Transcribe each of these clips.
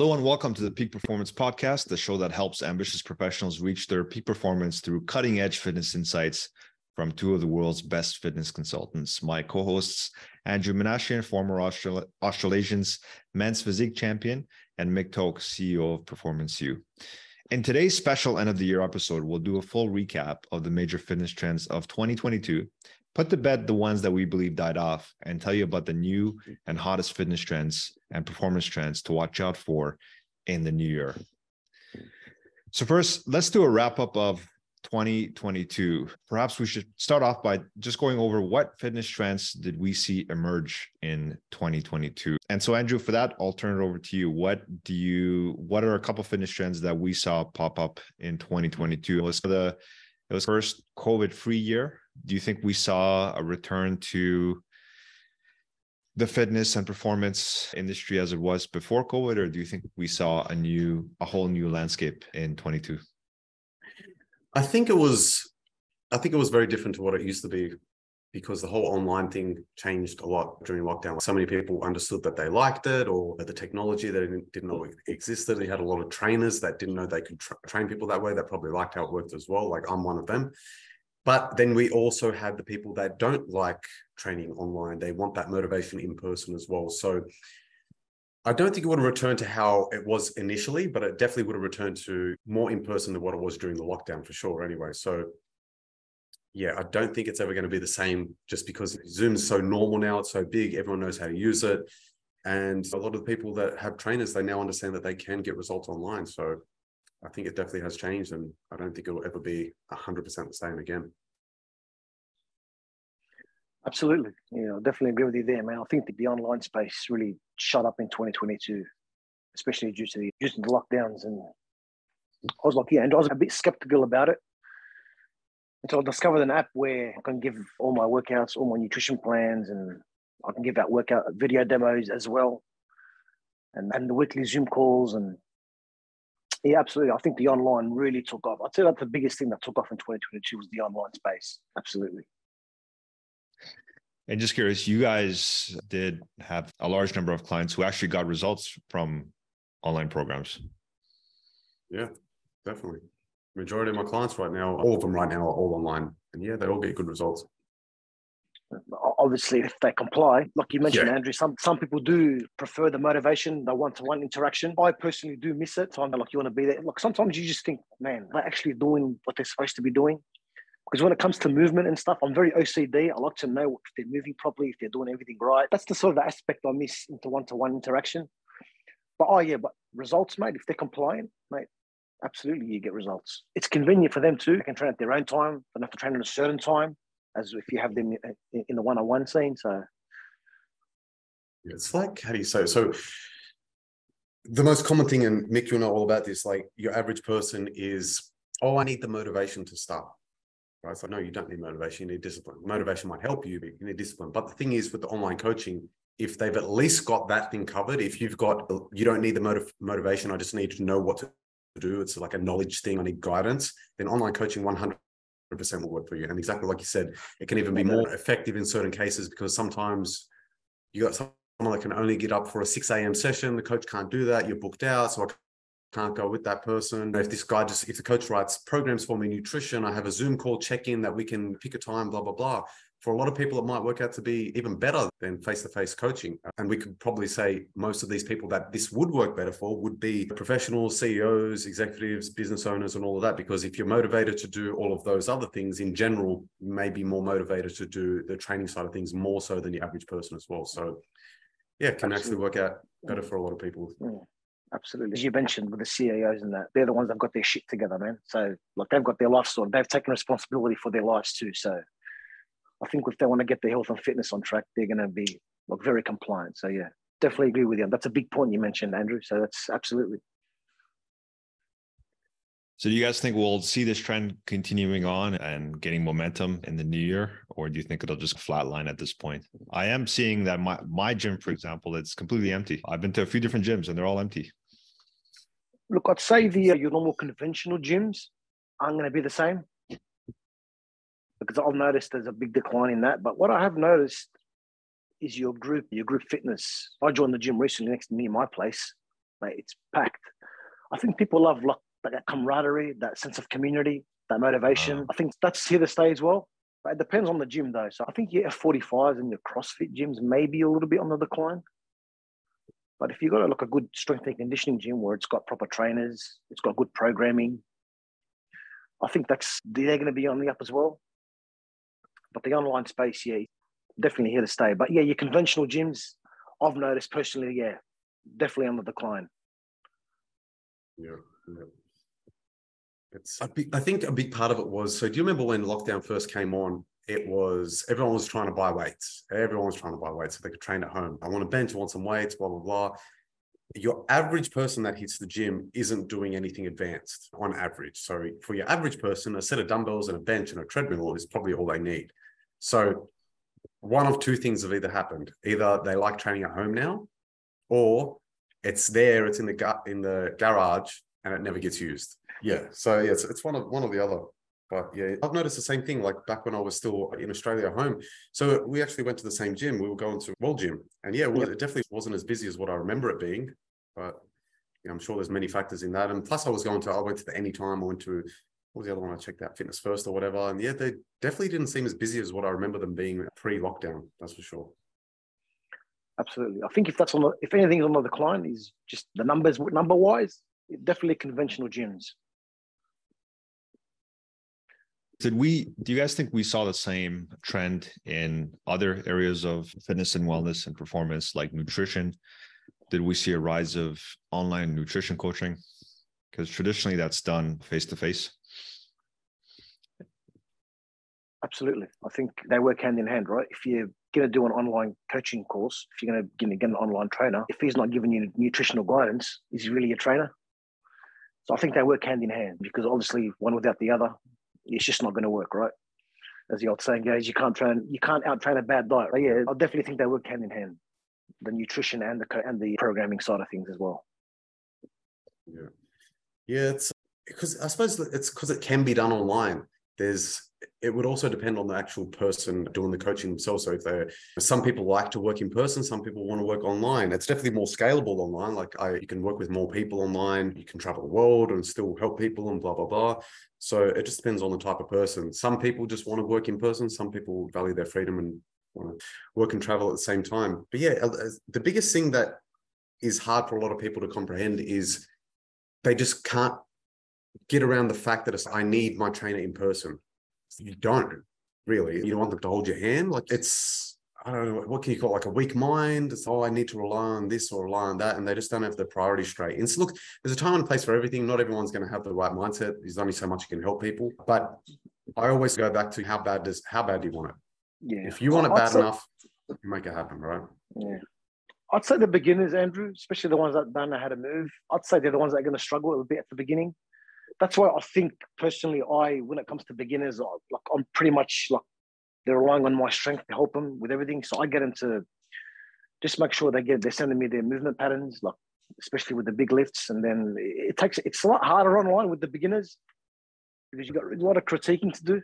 Hello and welcome to the Peak Performance Podcast, the show that helps ambitious professionals reach their peak performance through cutting edge fitness insights from two of the world's best fitness consultants. My co hosts, Andrew Menashian, former Austral- Australasians men's physique champion, and Mick Toke, CEO of Performance U. In today's special end of the year episode, we'll do a full recap of the major fitness trends of 2022 put to bed the ones that we believe died off and tell you about the new and hottest fitness trends and performance trends to watch out for in the new year. So, first, let's do a wrap up of 2022. Perhaps we should start off by just going over what fitness trends did we see emerge in 2022. And so, Andrew, for that, I'll turn it over to you. What do you? What are a couple fitness trends that we saw pop up in 2022? It was the it was first COVID-free year do you think we saw a return to the fitness and performance industry as it was before COVID, or do you think we saw a new, a whole new landscape in 22? I think it was, I think it was very different to what it used to be because the whole online thing changed a lot during lockdown. So many people understood that they liked it or the technology that didn't, didn't know existed. They had a lot of trainers that didn't know they could tra- train people that way that probably liked how it worked as well. Like I'm one of them. But then we also have the people that don't like training online. They want that motivation in person as well. So I don't think it would have returned to how it was initially, but it definitely would have returned to more in person than what it was during the lockdown for sure, anyway. So yeah, I don't think it's ever going to be the same just because Zoom's so normal now, it's so big, everyone knows how to use it. And a lot of the people that have trainers, they now understand that they can get results online. So I think it definitely has changed, and I don't think it will ever be hundred percent the same again. Absolutely, Yeah, know, definitely agree with you there, man. I think the online space really shut up in 2022, especially due to the due to the lockdowns, and I was like, yeah, and I was a bit skeptical about it until I discovered an app where I can give all my workouts, all my nutrition plans, and I can give out workout video demos as well, and and the weekly Zoom calls and yeah, absolutely. I think the online really took off. I'd say that's the biggest thing that took off in 2022 was the online space. Absolutely. And just curious, you guys did have a large number of clients who actually got results from online programs. Yeah, definitely. Majority of my clients right now, all of them right now are all online. And yeah, they all get good results obviously if they comply like you mentioned yeah. andrew some some people do prefer the motivation the one-to-one interaction. I personally do miss it so i'm like you want to be there. Like sometimes you just think man they're actually doing what they're supposed to be doing? Because when it comes to movement and stuff i'm very ocd i like to know if they're moving properly if they're doing everything right. That's the sort of aspect i miss into one-to-one interaction. But oh yeah but results mate if they're compliant mate absolutely you get results. It's convenient for them too. They can train at their own time. They don't have to train at a certain time as if you have them in the one-on-one scene. So it's like how do you say so? The most common thing, and Mick, you know all about this. Like your average person is, oh, I need the motivation to start. Right? So no, you don't need motivation. You need discipline. Motivation might help you, but you need discipline. But the thing is, with the online coaching, if they've at least got that thing covered, if you've got, you don't need the motiv- motivation. I just need to know what to do. It's like a knowledge thing. I need guidance. Then online coaching, one hundred percent will work for you. And exactly like you said, it can even be more effective in certain cases because sometimes you got someone that can only get up for a 6 a.m. session. The coach can't do that. You're booked out. So I can't go with that person. If this guy just, if the coach writes programs for me, nutrition, I have a Zoom call check in that we can pick a time, blah, blah, blah for a lot of people, it might work out to be even better than face to face coaching. And we could probably say most of these people that this would work better for would be professionals, CEOs, executives, business owners, and all of that. Because if you're motivated to do all of those other things in general, you may be more motivated to do the training side of things more so than the average person as well. So, yeah, it can Absolutely. actually work out better mm. for a lot of people. Yeah. Absolutely. As you mentioned with the CEOs and that, they're the ones that got their shit together, man. So, like, they've got their life sorted. They've taken responsibility for their lives too. So, I think if they want to get their health and fitness on track, they're going to be like very compliant. So yeah, definitely agree with you. That's a big point you mentioned, Andrew. So that's absolutely. So do you guys think we'll see this trend continuing on and getting momentum in the new year, or do you think it'll just flatline at this point? I am seeing that my my gym, for example, it's completely empty. I've been to a few different gyms and they're all empty. Look, I'd say the uh, your normal conventional gyms aren't going to be the same because I've noticed there's a big decline in that. But what I have noticed is your group, your group fitness. I joined the gym recently next to me, my place, Like it's packed. I think people love like that camaraderie, that sense of community, that motivation. I think that's here to stay as well. But it depends on the gym though. So I think your F45s and your CrossFit gyms may be a little bit on the decline. But if you've got a, like a good strength and conditioning gym where it's got proper trainers, it's got good programming, I think that's they're going to be on the up as well. But the online space, yeah, definitely here to stay. But yeah, your conventional gyms, I've noticed personally, yeah, definitely on the decline. Yeah, yeah. It's, I, I think a big part of it was so. Do you remember when lockdown first came on? It was everyone was trying to buy weights. Everyone was trying to buy weights so they could train at home. I want a bench, I want some weights, blah, blah, blah. Your average person that hits the gym isn't doing anything advanced on average. So for your average person, a set of dumbbells and a bench and a treadmill is probably all they need. So one of two things have either happened. Either they like training at home now, or it's there, it's in the gut in the garage and it never gets used. Yeah. So yeah, it's, it's one of one or the other. But yeah, I've noticed the same thing. Like back when I was still in Australia at home, so we actually went to the same gym. We were going to World Gym, and yeah, well, it definitely wasn't as busy as what I remember it being. But I'm sure there's many factors in that. And plus, I was going to I went to the Anytime. I went to what was the other one I checked out, Fitness First or whatever. And yeah, they definitely didn't seem as busy as what I remember them being pre-lockdown. That's for sure. Absolutely. I think if that's on the, if anything's on the decline, is just the numbers number wise, definitely conventional gyms. Did we, do you guys think we saw the same trend in other areas of fitness and wellness and performance, like nutrition? Did we see a rise of online nutrition coaching? Because traditionally that's done face to face. Absolutely. I think they work hand in hand, right? If you're going to do an online coaching course, if you're going to get an online trainer, if he's not giving you nutritional guidance, is he really a trainer? So I think they work hand in hand because obviously one without the other it's just not going to work, right? As the old saying goes, you can't train, you can't out train a bad diet. But yeah, I definitely think they work hand in hand, the nutrition and the and the programming side of things as well. Yeah, yeah, it's because I suppose it's because it can be done online. There's it would also depend on the actual person doing the coaching themselves. So if they some people like to work in person, some people want to work online. It's definitely more scalable online. Like I you can work with more people online, you can travel the world and still help people and blah blah blah. So it just depends on the type of person. Some people just want to work in person, some people value their freedom and want to work and travel at the same time. But yeah, uh, uh, the biggest thing that is hard for a lot of people to comprehend is they just can't get around the fact that it's I need my trainer in person you don't really. You don't want them to hold your hand. Like it's, I don't know, what can you call it? Like a weak mind. It's, oh, I need to rely on this or rely on that. And they just don't have the priority straight. And so look, there's a time and place for everything. Not everyone's going to have the right mindset. There's only so much you can help people. But I always go back to how bad does, how bad do you want it? Yeah. If you want it bad say, enough, make it happen, right? Yeah. I'd say the beginners, Andrew, especially the ones that don't know how to move, I'd say they're the ones that are going to struggle a bit at the beginning that's why I think personally, I when it comes to beginners, I, like I'm pretty much like they're relying on my strength to help them with everything. So I get into just make sure they get they're sending me their movement patterns, like especially with the big lifts, and then it takes it's a lot harder online with the beginners because you got a lot of critiquing to do.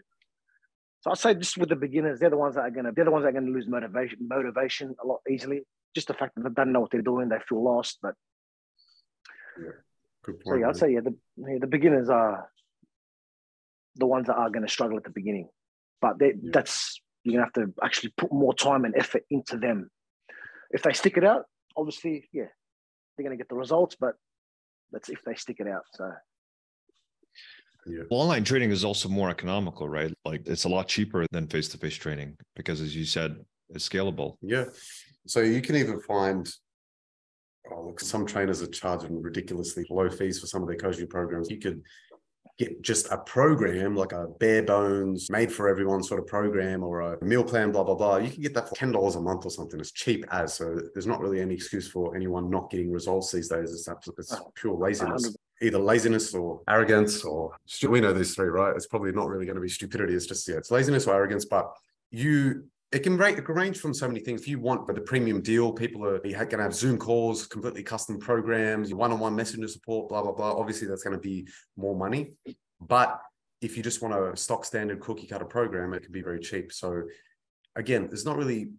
So I say just with the beginners, they're the ones that are gonna they're the ones that are gonna lose motivation motivation a lot easily. Just the fact that they don't know what they're doing, they feel lost. But yeah. Good point. So yeah, I'd say yeah, the yeah, the beginners are the ones that are going to struggle at the beginning, but they, yeah. that's you're gonna have to actually put more time and effort into them. If they stick it out, obviously, yeah, they're gonna get the results, but that's if they stick it out. So. Yeah. Well, online training is also more economical, right? Like it's a lot cheaper than face-to-face training because, as you said, it's scalable. Yeah. So you can even find oh, look, some trainers are charging ridiculously low fees for some of their coaching programs. You could get just a program like a bare bones made for everyone sort of program or a meal plan blah blah blah. You can get that for $10 a month or something. As cheap as so there's not really any excuse for anyone not getting results these days. It's, it's ah, pure laziness. either laziness or arrogance or we know these three right? It's probably not really going to be stupidity. It's just yeah it's laziness or arrogance but you it can, range, it can range from so many things. If you want but the premium deal, people are going to have Zoom calls, completely custom programs, one-on-one messenger support, blah blah blah. Obviously, that's going to be more money. But if you just want a stock standard cookie cutter program, it can be very cheap. So again, there's not really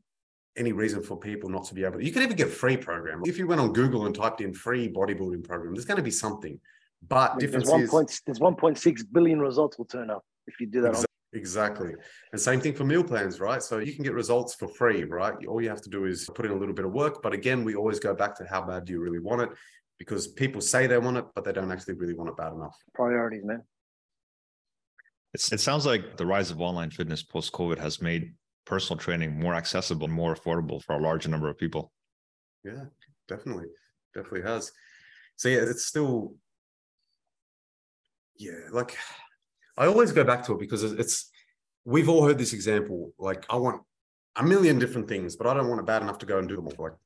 any reason for people not to be able. To. You can even get free program. If you went on Google and typed in free bodybuilding program, there's going to be something. But there's difference one is point there's 1.6 billion results will turn up if you do that. Exa- Exactly. And same thing for meal plans, right? So you can get results for free, right? All you have to do is put in a little bit of work. But again, we always go back to how bad do you really want it? Because people say they want it, but they don't actually really want it bad enough. Priorities, man. It's, it sounds like the rise of online fitness post COVID has made personal training more accessible, and more affordable for a larger number of people. Yeah, definitely. Definitely has. So yeah, it's still, yeah, like I always go back to it because it's, we've all heard this example. Like, I want a million different things, but I don't want it bad enough to go and do them all. For like,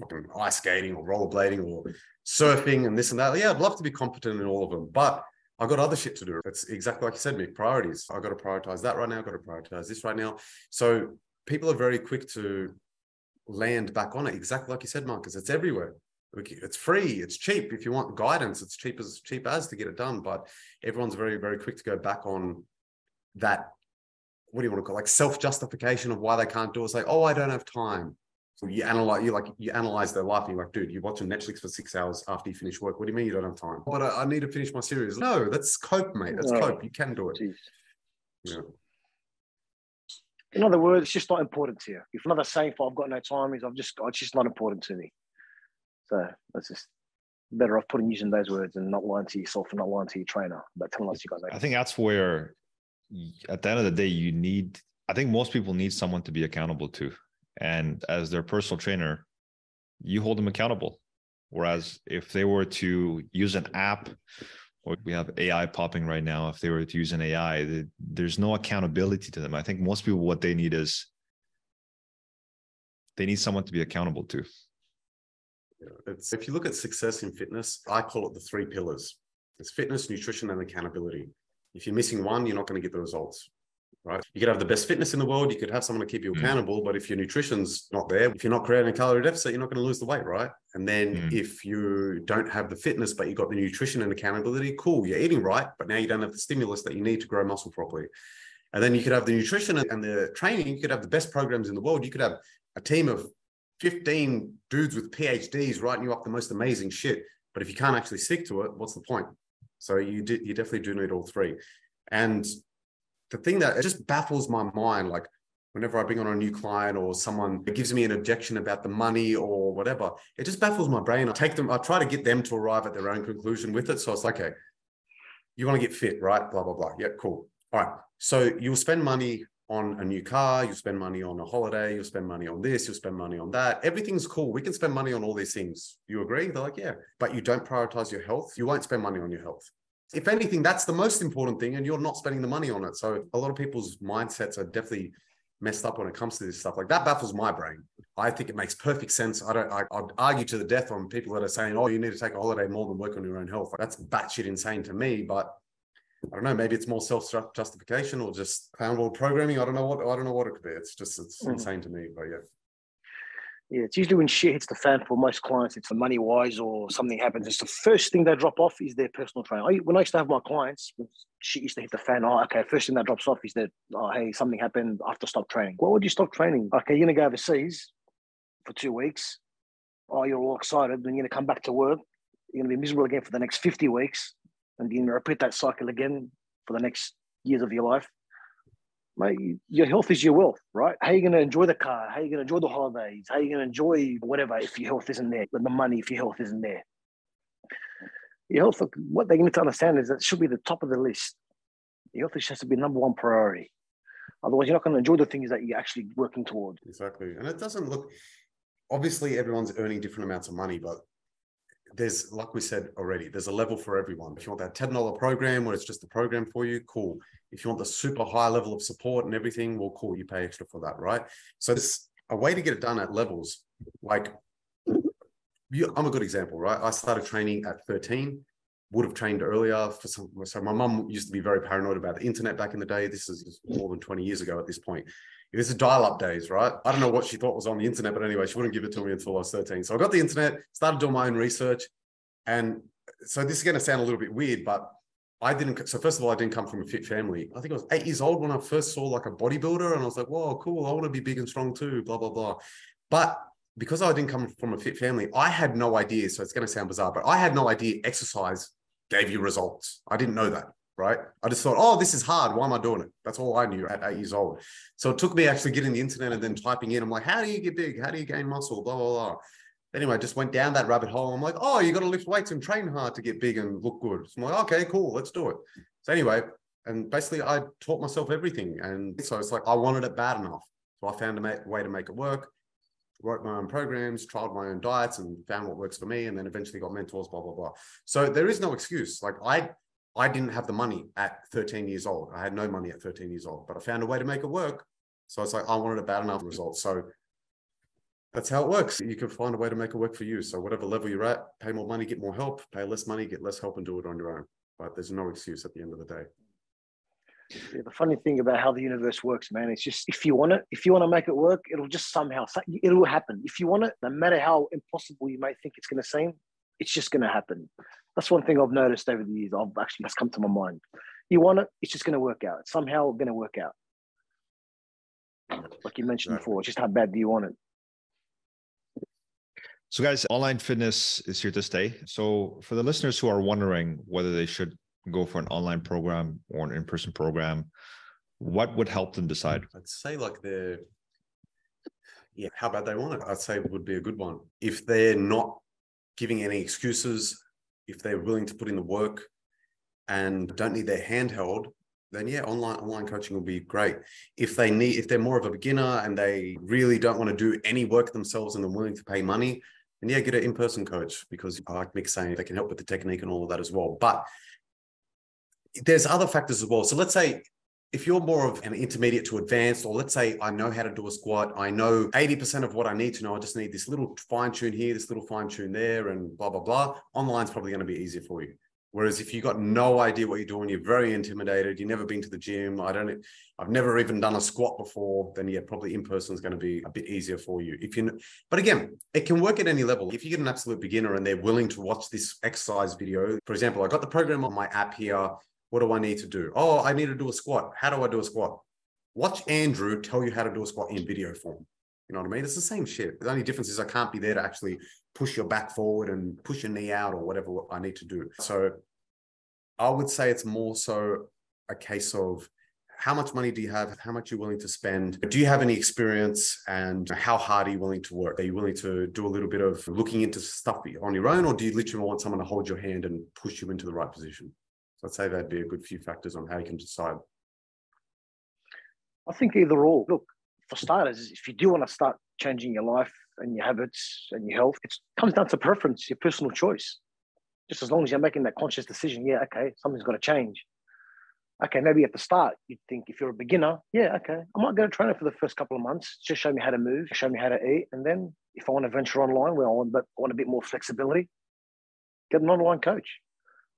fucking ice skating or rollerblading or surfing and this and that. Yeah, I'd love to be competent in all of them, but I've got other shit to do. It's exactly like you said, Mick, priorities. I've got to prioritize that right now. I've got to prioritize this right now. So people are very quick to land back on it. Exactly like you said, Marcus, it's everywhere. It's free, it's cheap. If you want guidance, it's cheap as cheap as to get it done. But everyone's very, very quick to go back on that. What do you want to call it? like self-justification of why they can't do it? It's like, oh, I don't have time. So you analyze, you like you analyze their life, and you're like, dude, you're watching Netflix for six hours after you finish work. What do you mean you don't have time? But I, I need to finish my series. No, that's cope, mate. That's No. cope. You can do it. Yeah. In other words, it's just not important to you. If another saying for I've got no time is I've just it's just not important to me. So that's just better off putting using those words and not lying to yourself and not lying to your trainer about telling us you got no I think that's where, at the end of the day, you need, I think most people need someone to be accountable to. And as their personal trainer, you hold them accountable. Whereas if they were to use an app, or we have AI popping right now, if they were to use an AI, th- there's no accountability to them. I think most people, what they need is they need someone to be accountable to. Yeah, It's if you look at success in fitness, I call it the three pillars. It's fitness, nutrition, and accountability. If you're missing one, you're not going to get the results. Right. You could have the best fitness in the world, you could have someone to keep you Mm. accountable, but if your nutrition's not there, if you're not creating a calorie deficit, you're not going to lose the weight, right? And then Mm. if you don't have the fitness, but you've got the nutrition and accountability, cool, you're eating right, but now you don't have the stimulus that you need to grow muscle properly. And then you could have the nutrition and the training, you could have the best programs in the world. You could have a team of 15 dudes with PhDs writing you up the most amazing shit. But if you can't actually stick to it, what's the point? So you you definitely do need all three. And the thing that it just baffles my mind, like whenever I bring on a new client or someone gives me an objection about the money or whatever, it just baffles my brain. I take them, I try to get them to arrive at their own conclusion with it. So it's like, okay, you want to get fit, right? Blah, blah, blah. Yeah, cool. All right. So you'll spend money on a new car, you'll spend money on a holiday, you'll spend money on this, you'll spend money on that. Everything's cool. We can spend money on all these things. You agree? They're like, yeah, but you don't prioritize your health, you won't spend money on your health. If anything, that's the most important thing, and you're not spending the money on it. So a lot of people's mindsets are definitely messed up when it comes to this stuff. Like that baffles my brain. I think it makes perfect sense. I don't. I, I'd argue to the death on people that are saying, "Oh, you need to take a holiday more than work on your own health." That's batshit insane to me. But I don't know. Maybe it's more self justification or just clown world programming. I don't know what. I don't know what it could be. It's just it's Mhm. insane to me. But yeah, Yeah, it's usually when shit hits the fan for most clients, it's the money wise or something happens. It's the first thing they drop off is their personal trainer. I, when I used to have my clients, shit used to hit the fan. Oh, okay. First thing that drops off is that, oh, hey, something happened. I have to stop training. Why would you stop training? Okay, you're going to go overseas for two weeks. Oh, you're all excited. Then you're going to come back to work. You're going to be miserable again for the next 50 weeks. And to repeat that cycle again for the next years of your life mate, your health is your wealth, right? How are you going to enjoy the car? How are you going to enjoy the holidays? How are you going to enjoy whatever if your health isn't there? The money if your health isn't there. Your health, what they need to understand is that should be the top of the list. Your health has to be number one priority. Otherwise, you're not going to enjoy the things that you're actually working toward. exactly. And it doesn't look. Obviously, everyone's earning different amounts of money, but there's like we said already, there's a level for everyone. If you want that ten dollar program where it's just a program for you, cool. If you want the super high level of support and everything, well, cool. You pay extra for that, right? So there's a way to get it done at levels. Like, you, I'm a good example, right? I started training at 13. Would have trained earlier for some. So my mum used to be very paranoid about the internet back in the day. This is more than 20 years ago at this point. Was the dial-up days, right? I don't know what she thought was on the internet, but anyway, she wouldn't give it to me until I was 13. So I got the internet, started doing my own research, and so this is going to sound a little bit weird, but I didn't. So first of all, I didn't come from a fit family. I think I was eight years old when I first saw like a bodybuilder, and I was like, "Whoa, cool! I want to be big and strong too." Blah blah blah. But because I didn't come from a fit family, I had no idea. So it's going to sound bizarre, but I had no idea exercise gave you results. I didn't know that, right? I just thought, oh, this is hard. Why am I doing it? That's all I knew at eight years old. So it took me actually getting the internet and then typing in. I'm like, how do you get big? How do you gain muscle? Blah blah blah. Anyway, I just went down that rabbit hole. I'm like, oh, you got to lift weights and train hard to get big and look good. So I'm like, okay, cool, let's do it. So anyway, and basically I taught myself everything. And so it's like I wanted it bad enough. So I found a way to make it work, wrote my own programs, tried my own diets and found what works for me. And then eventually got mentors, blah, blah, blah. So there is no excuse. Like I I didn't have the money at 13 years old. I had no money at 13 years old, but I found a way to make it work. So it's like I wanted a bad enough result. So that's how it works. You can find a way to make it work for you. So whatever level you're at, pay more money, get more help, pay less money, get less help and do it on your own. But there's no excuse at the end of the day. Yeah, the funny thing about how the universe works, man, it's just if you want it, if you want to make it work, it'll just somehow it'll happen. If you want it, no matter how impossible you may think it's going to seem, it's just going to happen. That's one thing I've noticed over the years. I've actually that's come to my mind. You want it, it's just going to work out. It's somehow going to work out. Like you mentioned before, just how bad do you want it? So, guys, online fitness is here to stay. So, for the listeners who are wondering whether they should go for an online program or an in person program, what would help them decide? I'd say, like, the yeah, how bad they want it, I'd say would be a good one. If they're not giving any excuses, if they're willing to put in the work and don't need their handheld, then yeah, online online coaching will be great. If they need, if they're more of a beginner and they really don't want to do any work themselves and they're willing to pay money, and yeah, get an in-person coach because like Mick saying they can help with the technique and all of that as well. But there's other factors as well. So let's say if you're more of an intermediate to advanced, or let's say I know how to do a squat, I know 80% of what I need to know. I just need this little fine tune here, this little fine tune there, and blah, blah, blah. Online's probably going to be easier for you. Whereas if you've got no idea what you're doing, you're very intimidated, you've never been to the gym, I don't, I've never even done a squat before, then yeah, probably in person is going to be a bit easier for you. If you, but again, it can work at any level. If you get an absolute beginner and they're willing to watch this exercise video, for example, I got the program on my app here. What do I need to do? Oh, I need to do a squat. How do I do a squat? Watch Andrew tell you how to do a squat in video form. You know what I mean? It's the same shit. The only difference is I can't be there to actually push your back forward and push your knee out or whatever I need to do. So I would say it's more so a case of how much money do you have? How much you're willing to spend? Do you have any experience? And how hard are you willing to work? Are you willing to do a little bit of looking into stuff on your own, or do you literally want someone to hold your hand and push you into the right position? So I'd say that'd be a good few factors on how you can decide. I think either or. Look, for starters, if you do want to start changing your life and your habits and your health, it comes down to preference, your personal choice just as long as you're making that conscious decision, yeah, okay, something's got to change. Okay, maybe at the start, you'd think if you're a beginner, yeah, okay, I might go to trainer for the first couple of months, just show me how to move, show me how to eat. And then if I want to venture online where I want, but I want a bit more flexibility, get an online coach.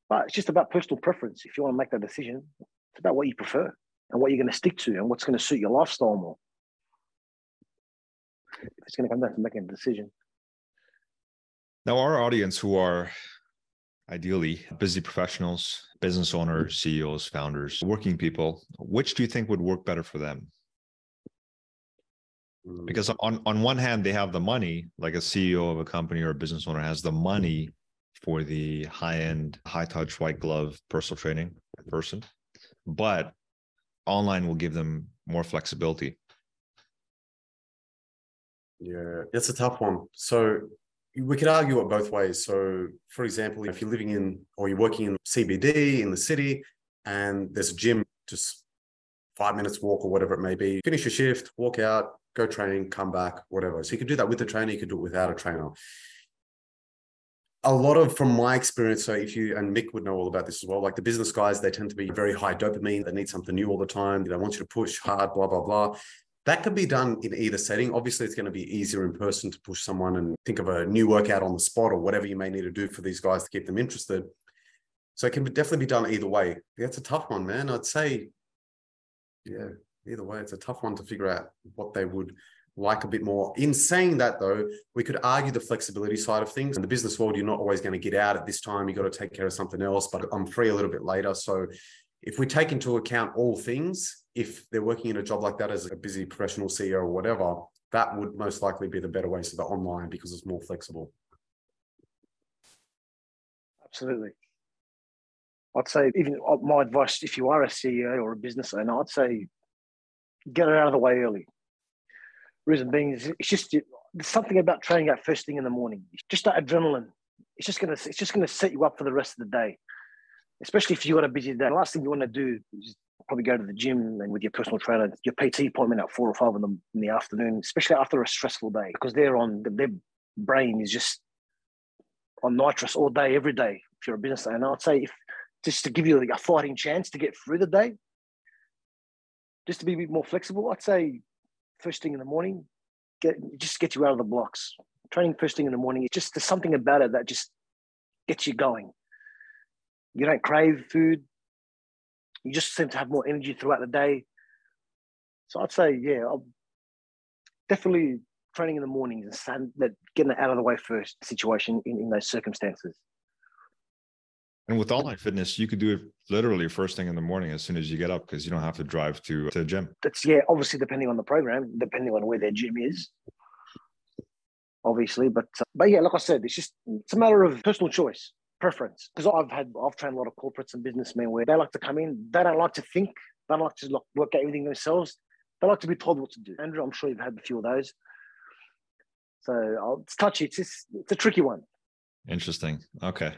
But it's just about personal preference. If you want to make that decision, it's about what you prefer and what you're going to stick to and what's going to suit your lifestyle more. If it's going to come down to making a decision. Now, our audience who are ideally busy professionals, business owners, CEOs, founders, working people, which do you think would work better for them? Hmm. Because on, on one hand, they have the money, like a CEO of a company or a business owner has the money for the high end, high touch, white glove personal training person, but online will give them more flexibility. Yeah, it's a tough one. So we could argue it both ways. So, for example, if you're living in or you're working in CBD in the city and there's a gym just five minutes walk or whatever it may be, finish your shift, walk out, go train, come back, whatever. So you could do that with a trainer, you could do it without a trainer. A lot of, from my experience, so if you and Mick would know all about this as well, like the business guys, they tend to be very high dopamine. They need something new all the time. They want you to push hard, blah, blah, blah. That could be done in either setting. Obviously, it's going to be easier in person to push someone and think of a new workout on the spot or whatever you may need to do for these guys to keep them interested. So it can definitely be done either way. that's a tough one, man. I'd say, yeah, either way, it's a tough one to figure out what they would like a bit more. In saying that, though, we could argue the flexibility side of things. In the business world, you're not always going to get out at this time. You've got to take care of something else, but I'm free a little bit later. So if we take into account all things, if they're working in a job like that as a busy professional CEO or whatever, that would most likely be the better way. So the online because it's more flexible. Absolutely. I'd say even uh, my advice, if you are a CEO or a business owner, I'd say get it out of the way early. Reason being is it's just something about training out first thing in the morning. It's just that adrenaline. It's just gonna it's just gonna set you up for the rest of the day. Especially if you got a busy day. The last thing you want to do is probably go to the gym and with your personal trainer, your PT appointment at four or five in the in the afternoon, especially after a stressful day, because they're on their brain is just on nitrous all day, every day. If you're a business owner, I'd say if just to give you a fighting chance to get through the day, just to be a bit more flexible, I'd say first thing in the morning, get just get you out of the blocks. Training first thing in the morning, it's just there's something about it that just gets you going. You don't crave food. You just seem to have more energy throughout the day. So I'd say, yeah, I'll definitely training in the mornings and getting it out of the way first situation in, in those circumstances. And with online fitness, you could do it literally first thing in the morning as soon as you get up because you don't have to drive to, to the gym. That's yeah, obviously depending on the program, depending on where their gym is. Obviously, but uh, but yeah, like I said, it's just it's a matter of personal choice, preference. Because I've had I've trained a lot of corporates and businessmen where they like to come in, they don't like to think, they don't like to like, work out everything themselves. They like to be told what to do. Andrew, I'm sure you've had a few of those. So I'll, it's touchy. It's just, it's a tricky one. Interesting. Okay.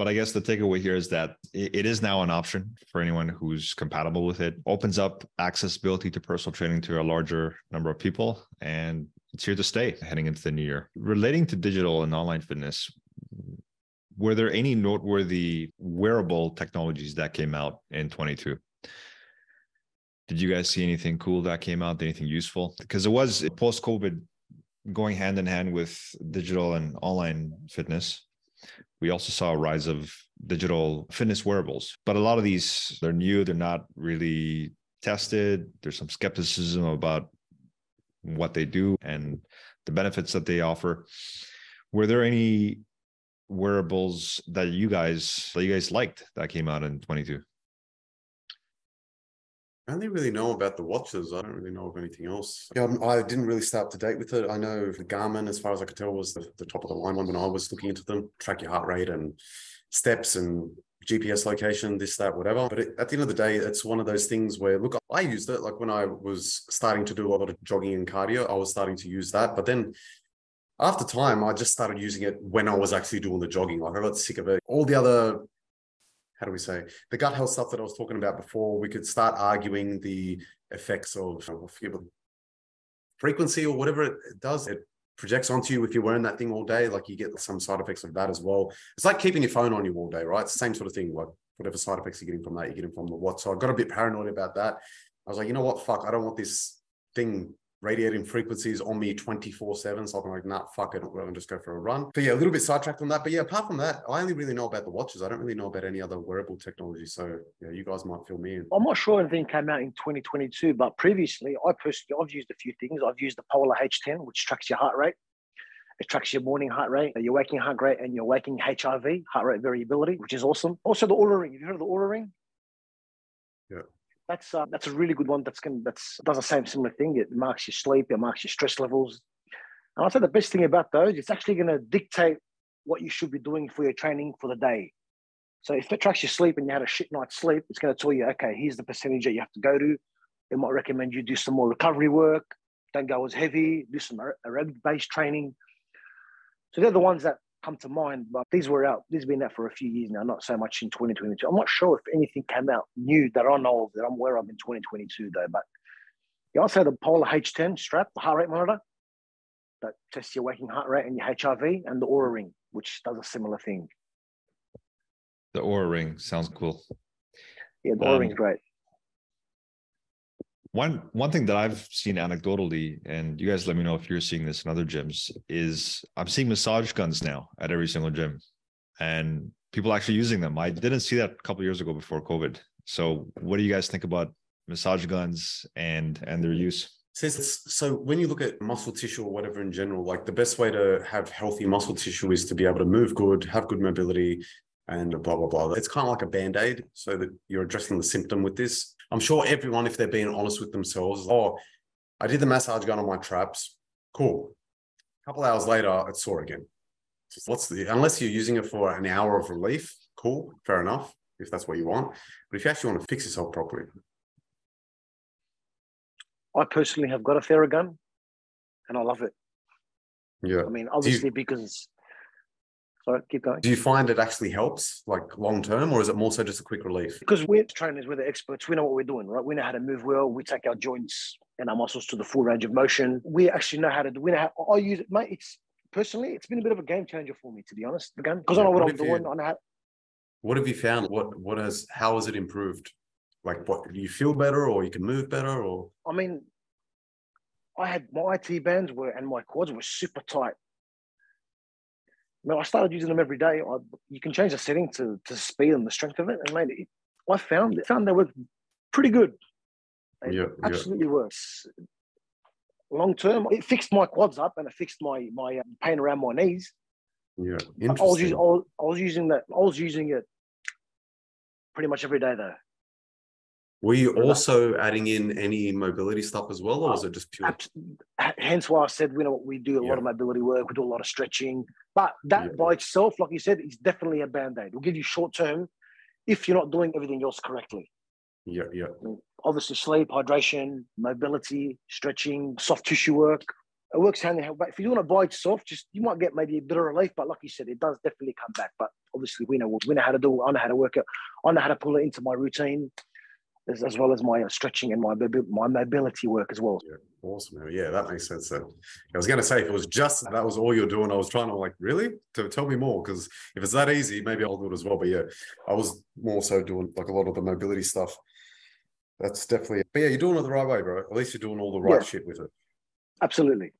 But I guess the takeaway here is that it is now an option for anyone who's compatible with it. Opens up accessibility to personal training to a larger number of people, and it's here to stay heading into the new year. Relating to digital and online fitness, were there any noteworthy wearable technologies that came out in 22? Did you guys see anything cool that came out? Anything useful? Because it was post COVID going hand in hand with digital and online fitness we also saw a rise of digital fitness wearables but a lot of these they're new they're not really tested. There's some skepticism about what they do and the benefits that they offer. Were there any wearables that you guys that you guys liked that came out in 22 I only really know about the watches. I don't really know of anything else. Yeah, I didn't really stay up to date with it. I know the Garmin, as far as I could tell, was the, the top of the line one when I was looking into them. Track your heart rate and steps and GPS location, this, that, whatever. But it, at the end of the day, it's one of those things where, look, I used it. Like when I was starting to do a lot of jogging and cardio, I was starting to use that. But then after time, I just started using it when I was actually doing the jogging. Like I got sick of it. All the other how do we say the gut health stuff that I was talking about before, we could start arguing the effects of frequency or whatever it does. It projects onto you if you're wearing that thing all day, like you get some side effects of that as well. It's like keeping your phone on you all day, right? It's the same sort of thing. Like whatever side effects you're getting from that, you're getting from the what. So I got a bit paranoid about that. I was like, you know what? Fuck, I don't want this thing radiating frequencies on me 24 7. So I'm like, nah, fuck it. I'll just go for a run. But yeah, a little bit sidetracked on that. But yeah, apart from that, I only really know about the watches. I don't really know about any other wearable technology. So yeah, you guys might fill me in. I'm not sure anything came out in 2022, but previously, I personally, I've used a few things. I've used the Polar H10, which tracks your heart rate. It tracks your morning heart rate, your waking heart rate, and your waking HRV, heart rate variability, which is awesome. Also, the Oura Ring. Have you heard of the Oura Ring? Yeah that's uh, that's a really good one. That's can that's does the same similar thing. It marks your sleep, it marks your stress levels. And I'll say the best thing about those, it's actually going to dictate what you should be doing for your training for the day. So if it tracks your sleep and you had a shit night's sleep, it's going to tell you, okay, here's the percentage that you have to go to. It might recommend you do some more recovery work. Don't go as heavy. Do some aerobic-based training. So they're the ones that come to mind, but these were out. These have been out for a few years now, not so much in 2022. I'm not sure if anything came out new that I know of that I'm aware of in 2022 though. But you also have the Polar H10 strap, the heart rate monitor that tests your waking heart rate and your HRV, and the Oura Ring, which does a similar thing. The Oura Ring sounds cool. Yeah, the um, Oura Ring's great. One one thing that I've seen anecdotally, and you guys let me know if you're seeing this in other gyms, is I'm seeing massage guns now at every single gym, and people actually using them. I didn't see that a couple years ago before COVID. So, what do you guys think about massage guns and and their use? Says so when you look at muscle tissue or whatever in general, like the best way to have healthy muscle tissue is to be able to move good, have good mobility, and blah blah blah. It's kind of like a band-aid, so that you're addressing the symptom with this. I'm sure everyone, if they're being honest with themselves, oh, I did the massage gun on my traps. Cool. A couple hours later, it's sore again. What's the unless you're using it for an hour of relief, cool, fair enough, if that's what you want. But if you actually want to fix yourself properly, I personally have got a Theragun, and I love it. Yeah. I mean, obviously you, because. Sorry, keep going. Do you find it actually helps, like long term, or is it more so just a quick relief? Because we're trainers, we're the experts. We know what we're doing, right? We know how to move well. We take our joints and our muscles to the full range of motion. We actually know how to do. We know how, I use it, mate. It's personally, it's been a bit of a game changer for me, to be honest. Again, because yeah, I know what, what I'm doing. You, I know how, what have you found? What what has how has it improved? Like, what do you feel better, or you can move better, or? I mean, I had my IT bands were and my quads were super tight. No, I started using them every day. I, you can change the setting to to speed and the strength of it, and made it. I found it found they work pretty good. It yeah, absolutely yeah. works. Long term, it fixed my quads up and it fixed my my um, pain around my knees. Yeah, I was, using, I was, I was using that. I was using it pretty much every day though. Were you also adding in any mobility stuff as well, or uh, was it just pure? Hence why I said, you know, we do a yeah. lot of mobility work, we do a lot of stretching, but that yeah. by itself, like you said, is definitely a band aid. It'll give you short term if you're not doing everything else correctly. Yeah, yeah. Mm, obviously, sleep, hydration, mobility, stretching, soft tissue work. It works hand in hand. But if you want to buy it soft, just you might get maybe a bit of relief. But like you said, it does definitely come back. But obviously, we know what we know how to do. It. I know how to work it. I know how to pull it into my routine as, as well as my uh, stretching and my my mobility work as well. Yeah, awesome. Yeah, that makes sense. So I was going to say if it was just that was all you're doing, I was trying to like really to tell me more because if it's that easy, maybe I'll do it as well. But yeah, I was more so doing like a lot of the mobility stuff. That's definitely. But yeah, you're doing it the right way, bro. At least you're doing all the right yeah. shit with it. Absolutely,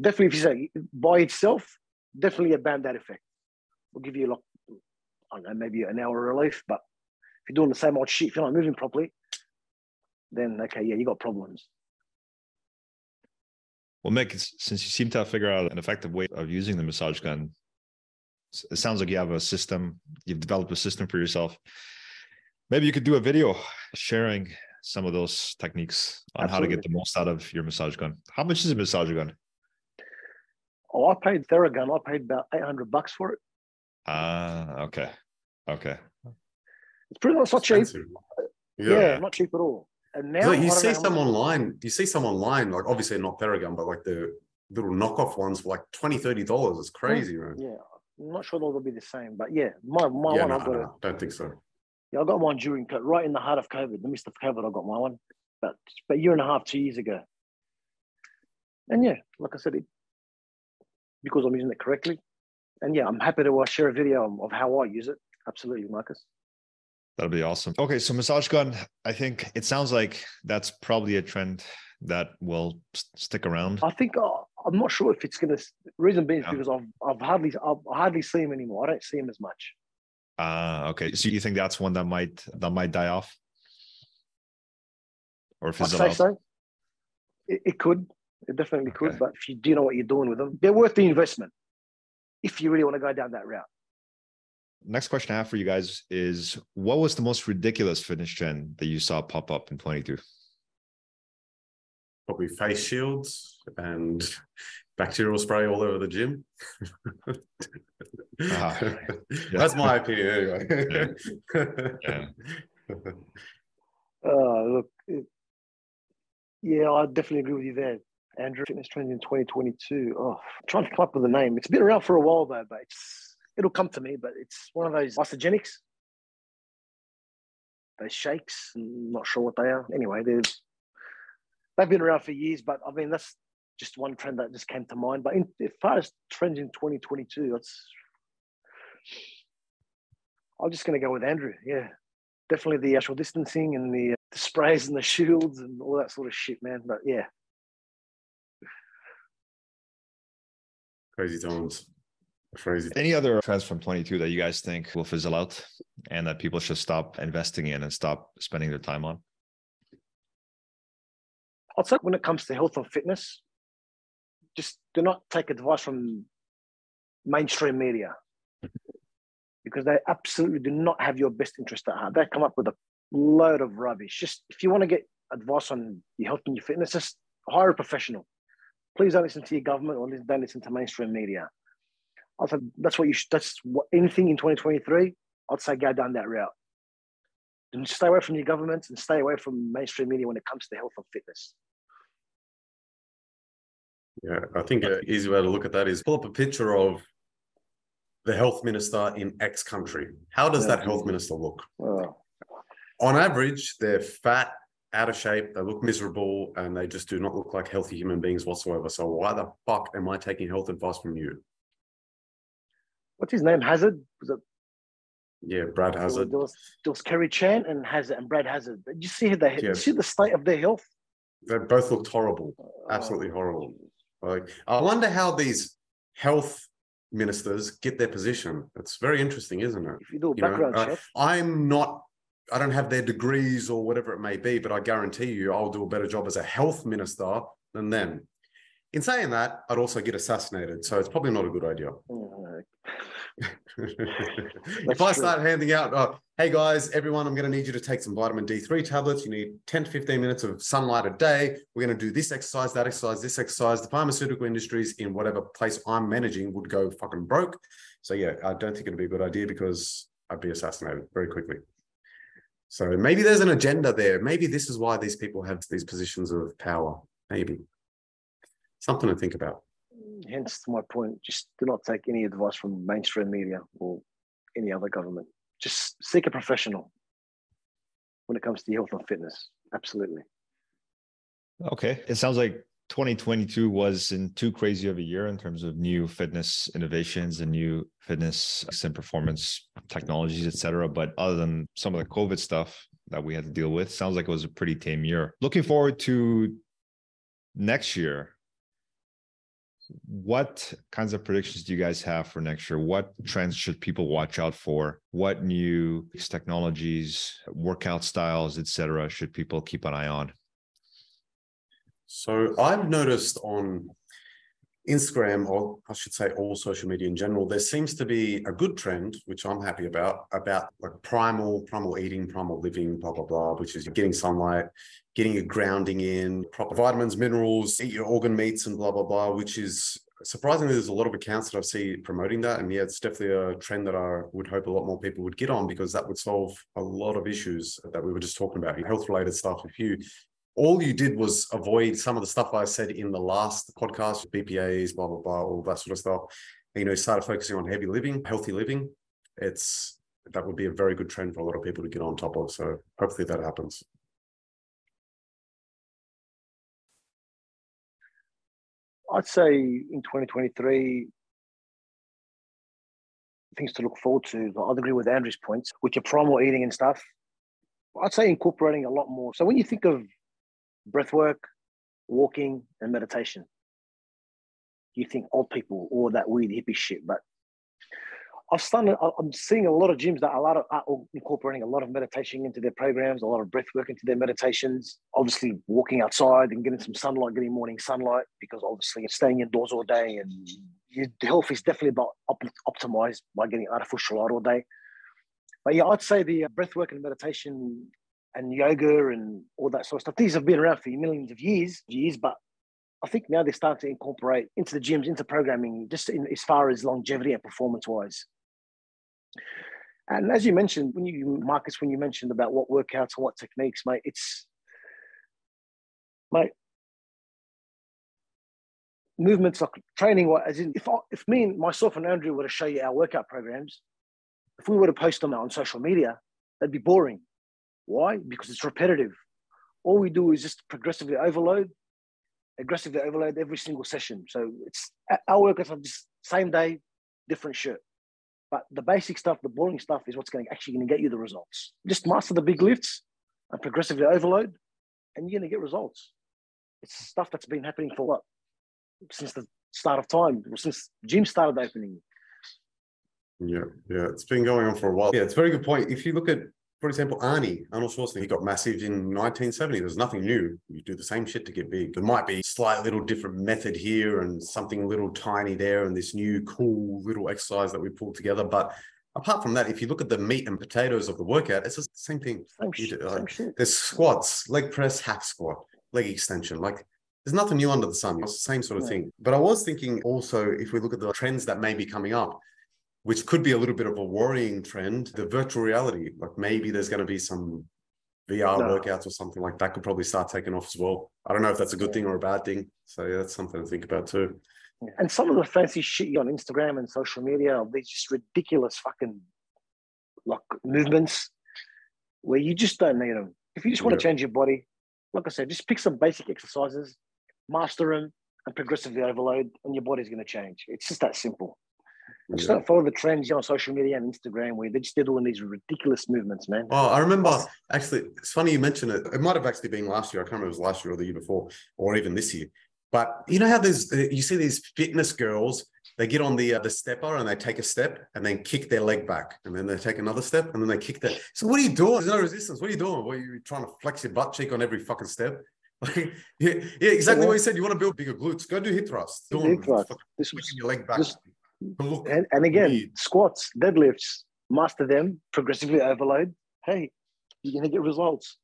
definitely. If you say by itself, definitely a band that effect. We'll give you like I don't know, maybe an hour relief, but you're doing the same old shit, if you're not moving properly, then okay, yeah, you got problems. Well, Mick, since you seem to have figured out an effective way of using the massage gun, it sounds like you have a system, you've developed a system for yourself. Maybe you could do a video sharing some of those techniques on Absolutely. how to get the most out of your massage gun. How much is a massage gun? Oh, I paid Theragun. I paid about 800 bucks for it. Ah, uh, okay. Okay. It's pretty much not cheap. Yeah. yeah. not cheap at all. And now you see some online, you see some online, like obviously not Theragun, but like the little knockoff ones for like 20 30 dollars. It's crazy, man. Yeah. I'm not sure they'll be the same, but yeah, my, my yeah, one, no, I got no, don't think so. Yeah, I got one during right in the heart of COVID, the midst of COVID. I got my one, but but a year and a half, two years ago. And yeah, like I said, it, because I'm using it correctly, and yeah, I'm happy to uh, share a video of how I use it. Absolutely, Marcus. That'll be awesome. Okay, so massage gun, I think it sounds like that's probably a trend that will stick around. I think uh, I'm not sure if it's going to. Reason being is because I've I've hardly I've hardly see him anymore. I don't see him as much. Ah, uh, okay. So you think that's one that might that might die off, or fizzle I'd say? So. It, it, could. It definitely okay. could. But if you do know what you're doing with them, they're worth the investment. If you really want to go down that route next question I have for you guys is what was the most ridiculous fitness trend that you saw pop up in 22? Probably face shields and bacterial spray all over the gym. uh, yeah. That's my opinion anyway. yeah. yeah. Uh, look, it, yeah, I definitely agree with you there. Andrew, fitness trend in 2022. Oh, I'm trying to come up with a name. It's been around for a while though, but it's it'll come to me, but it's one of those Isagenix. Those shakes, I'm not sure what they are. Anyway, there's they've been around for years, but I mean that's just one trend that just came to mind. But in, as far as trends in 2022, that's I'm just going to go with Andrew. Yeah, definitely the actual distancing and the, the sprays and the shields and all that sort of shit, man. But yeah, crazy times. Crazy. Any other trends from 22 that you guys think will fizzle out and that people should stop investing in and stop spending their time on? I'd say when it comes to health and fitness, just do not take advice from mainstream media because they absolutely do not have your best interest at heart. They come up with a load of rubbish. Just if you want to get advice on your health and your fitness, just hire a professional. Please don't listen to your government or don't listen to mainstream media. I said that's what you should. That's what anything in 2023. I'd say go down that route. And stay away from your government and stay away from mainstream media when it comes to health and fitness. Yeah, I think an easy way to look at that is pull up a picture of the health minister in X country. How does that health minister look? Oh. On average, they're fat, out of shape, they look miserable, and they just do not look like healthy human beings whatsoever. So why the fuck am I taking health advice from you? What's his name? Hazzard? Was it? Yeah, Brad Hazzard. There was, there was Kerry Chant and Hazzard and Brad Hazzard. Did you see the you see the state of their health? They both looked horrible, absolutely horrible. Like, I wonder how these health ministers get their position. It's very interesting, isn't it? If you do a You know, background uh, check, I'm not, I don't have their degrees or whatever it may be, but I guarantee you I'll do a better job as a health minister than them. In saying that, I'd also get assassinated. So it's probably not a good idea. if I true. start handing out, oh, hey guys, everyone, I'm going to need you to take some vitamin D3 tablets. You need 10 to 15 minutes of sunlight a day. We're going to do this exercise, that exercise, this exercise. The pharmaceutical industries in whatever place I'm managing would go fucking broke. So yeah, I don't think it'd be a good idea because I'd be assassinated very quickly. So maybe there's an agenda there. Maybe this is why these people have these positions of power. Maybe something to think about. Hence to my point. Just do not take any advice from mainstream media or any other government. Just seek a professional when it comes to health and fitness. Absolutely. Okay. It sounds like 2022 wasn't too crazy of a year in terms of new fitness innovations and new fitness and performance technologies, et cetera. But other than some of the COVID stuff that we had to deal with, sounds like it was a pretty tame year. Looking forward to next year. What kinds of predictions do you guys have for next year? What trends should people watch out for? What new technologies, workout styles, etc., should people keep an eye on? So I've noticed on Instagram, or I should say all social media in general, there seems to be a good trend, which I'm happy about, about like primal, primal eating, primal living, blah, blah, blah, which is getting sunlight, getting your grounding in, proper vitamins, minerals, eat your organ meats and blah, blah, blah, which is surprisingly, there's a lot of accounts that I see promoting that. And yeah, it's definitely a trend that I would hope a lot more people would get on because that would solve a lot of issues that we were just talking about, health related stuff. If you all you did was avoid some of the stuff I said in the last podcast, BPAs, blah, blah, blah, all that sort of stuff. You know, started focusing on heavy living, healthy living. It's that would be a very good trend for a lot of people to get on top of. So hopefully that happens. I'd say in 2023, things to look forward to. I'd agree with Andrew's points with your primal eating and stuff. I'd say incorporating a lot more. So when you think of breath work, walking, and meditation, you think old people, or that weird hippie shit. But I've started, I'm seeing a lot of gyms that a lot of, are incorporating a lot of meditation into their programs, a lot of breath work into their meditations. Obviously, walking outside and getting some sunlight, getting morning sunlight, because obviously you're staying indoors all day and your health is definitely about op- optimized by getting artificial light all day. But yeah, I'd say the uh, breath work and meditation and yoga and all that sort of stuff. These have been around for millions of years, years, but I think now they're starting to incorporate into the gyms, into programming, just in, as far as longevity and performance wise. And as you mentioned, when you Marcus, when you mentioned about what workouts and what techniques, mate, it's mate, movements like training. What as in, if I, if me and myself and Andrew were to show you our workout programs, if we were to post them on social media, that'd be boring. Why? Because it's repetitive. All we do is just progressively overload, aggressively overload every single session. So it's our workouts are just same day, different shirt. But the basic stuff, the boring stuff, is what's going to actually going to get you the results. Just master the big lifts and progressively overload, and you're going to get results. It's stuff that's been happening for what since the start of time, since gym started opening. Yeah, yeah, it's been going on for a while. Yeah, it's a very good point. If you look at for example, Arnie, Arnold Schwarzenegger, he got massive in 1970. There's nothing new. You do the same shit to get big. There might be slight little different method here and something little tiny there and this new cool little exercise that we pulled together. But apart from that, if you look at the meat and potatoes of the workout, it's the same thing. Same shit, do, same like, shit. There's squats, leg press, hack squat, leg extension. Like there's nothing new under the sun. It's the same sort of Yeah. thing. But I was thinking also, if we look at the trends that may be coming up, which could be a little bit of a worrying trend, the virtual reality. Like maybe there's going to be some VR No. workouts or something like that could probably start taking off as well. I don't know if that's a good Yeah. thing or a bad thing. So yeah, that's something to think about too. And some of the fancy shit you on Instagram and social media, these just ridiculous fucking like movements where you just don't need them. If you just want to change your body, like I said, just pick some basic exercises, master them, and progressively overload, and your body's going to change. It's just that simple. Just don't follow the trends you on social media and Instagram where they're just they're doing these ridiculous movements, man. Oh, I remember actually, it's funny you mention it. It might have actually been last year. I can't remember if it was last year or the year before, or even this year. But you know how there's you see these fitness girls, they get on the uh, the stepper and they take a step and then kick their leg back, and then they take another step and then they kick that. So what are you doing? There's no resistance. What are you doing? What are you trying to flex your butt cheek on every fucking step? Like, yeah, yeah, exactly what you said. You want to build bigger glutes? Go do hip thrusts. Do Doing hip thrust. This was your leg back. Look, and, and again, weird. squats, deadlifts, master them, progressively overload. Hey, you're gonna get results.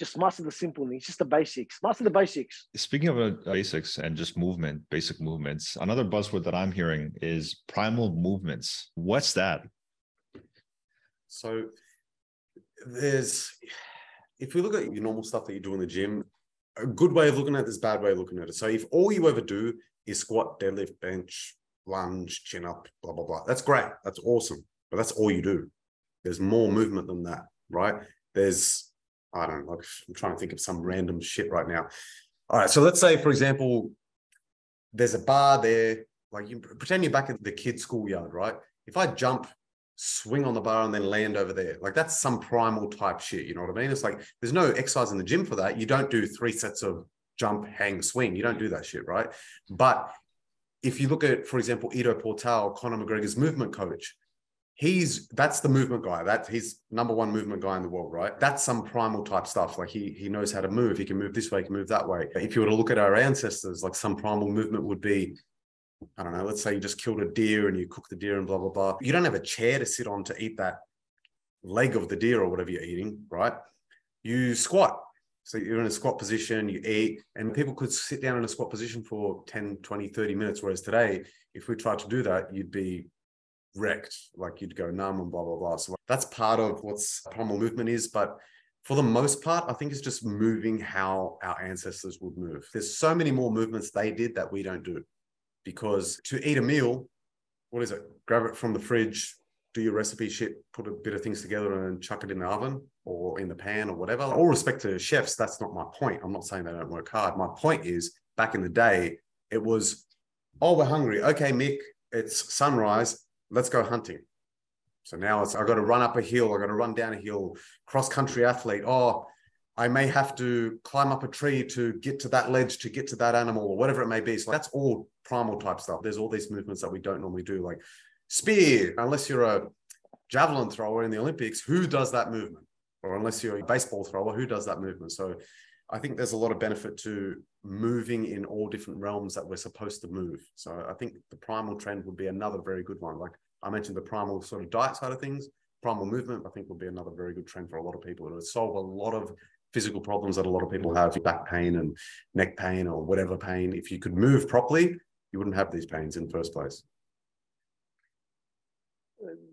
Just master the simple things, just the basics. Master the basics. Speaking of uh, basics and just movement, basic movements, another buzzword that I'm hearing is primal movements. What's that? So there's, if we look at your normal stuff that you do in the gym, a good way of looking at this, bad way of looking at it. So if all you ever do is squat, deadlift, bench, lunge, chin up, blah blah blah, that's great, that's awesome. But that's all you do. There's more movement than that, right? There's, I don't know, I'm trying to think of some random shit right now. All right, so let's say, for example, there's a bar there. Like you pretend you're back at the kids' schoolyard, right? If I jump swing on the bar and then land over there. Like that's some primal type shit. You know what I mean? It's like there's no exercise in the gym for that. You don't do three sets of jump, hang, swing. You don't do that shit, right? But if you look at, for example, Ido Portal, Conor McGregor's movement coach, he's that's the movement guy. That he's number one movement guy in the world, right? That's some primal type stuff. Like he he knows how to move. He can move this way, he can move that way. If you were to look at our ancestors, like some primal movement would be I don't know, let's say you just killed a deer and you cook the deer and blah, blah, blah. You don't have a chair to sit on to eat that leg of the deer or whatever you're eating, right? You squat. So you're in a squat position, you eat, and people could sit down in a squat position for 10, 20, 30 minutes. Whereas today, if we tried to do that, you'd be wrecked. Like you'd go numb and blah, blah, blah. So that's part of what's primal movement is. But for the most part, I think it's just moving how our ancestors would move. There's so many more movements they did that we don't do because to eat a meal, what is it? Grab it from the fridge, do your recipe shit, put a bit of things together and chuck it in the oven or in the pan or whatever. All respect to chefs, that's not my point. I'm not saying they don't work hard. My point is back in the day, it was, oh, we're hungry. Okay, Mick, it's sunrise. Let's go hunting. So now it's I've got to run up a hill, I've got to run down a hill, cross country athlete. Oh, I may have to climb up a tree to get to that ledge to get to that animal or whatever it may be. So that's all primal type stuff. There's all these movements that we don't normally do, like spear, unless you're a javelin thrower in the Olympics, who does that movement? Or unless you're a baseball thrower, who does that movement? So I think there's a lot of benefit to moving in all different realms that we're supposed to move. So I think the primal trend would be another very good one. Like I mentioned, the primal sort of diet side of things, primal movement, I think would be another very good trend for a lot of people. It would solve a lot of physical problems that a lot of people have, back pain and neck pain or whatever pain. If you could move properly, you wouldn't have these pains in the first place. Um,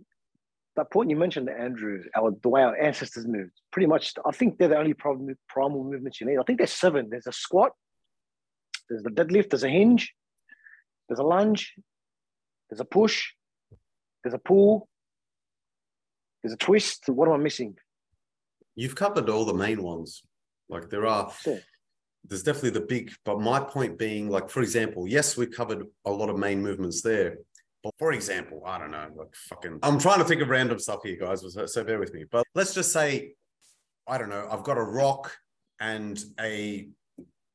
That point you mentioned, Andrew, our, the way our ancestors moved, pretty much, I think they're the only problem, primal movements you need. I think there's seven. There's a squat, there's the deadlift, there's a hinge, there's a lunge, there's a push, there's a pull, there's a twist. What am I missing? You've covered all the main ones. Like there are, there's definitely the big, but my point being, like, for example, yes, we covered a lot of main movements there. But for example, I don't know, like fucking, I'm trying to think of random stuff here, guys, so, bear with me. But let's just say, I don't know, I've got a rock and a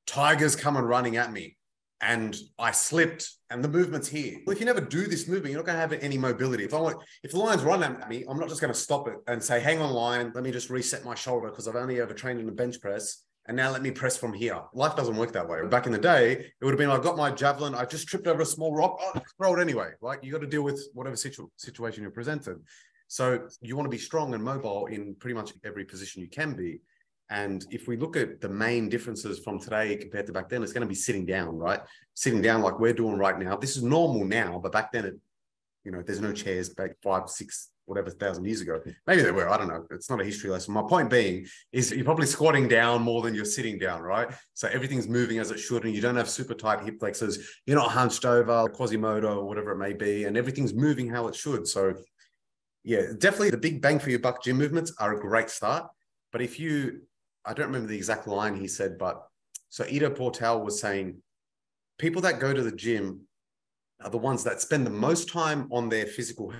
tiger's coming running at me. and I slipped and the movement's here. Well, if you never do this movement, you're not going to have any mobility. If I want, if the line's running at me, I'm not just going to stop it and say, hang on line, let me just reset my shoulder because I've only ever trained in a bench press. And now let me press from here. Life doesn't work that way. Back in the day, it would have been I got my javelin, I just tripped over a small rock, oh, throw it anyway. Like you got to deal with whatever situ- situation you're presented. So you want to be strong and mobile in pretty much every position you can be. And if we look at the main differences from today compared to back then, it's going to be sitting down, right? Sitting down like we're doing right now. This is normal now, but back then, it, you know, there's no chairs back five, six, whatever thousand years ago. Maybe there were. I don't know. It's not a history lesson. My point being is you're probably squatting down more than you're sitting down, right? So everything's moving as it should, and you don't have super tight hip flexors. You're not hunched over, Quasimodo, or whatever it may be, and everything's moving how it should. So, yeah, definitely the big bang for your buck gym movements are a great start. But if you I don't remember the exact line he said, but so Ido Portal was saying people that go to the gym are the ones that spend the most time on their physical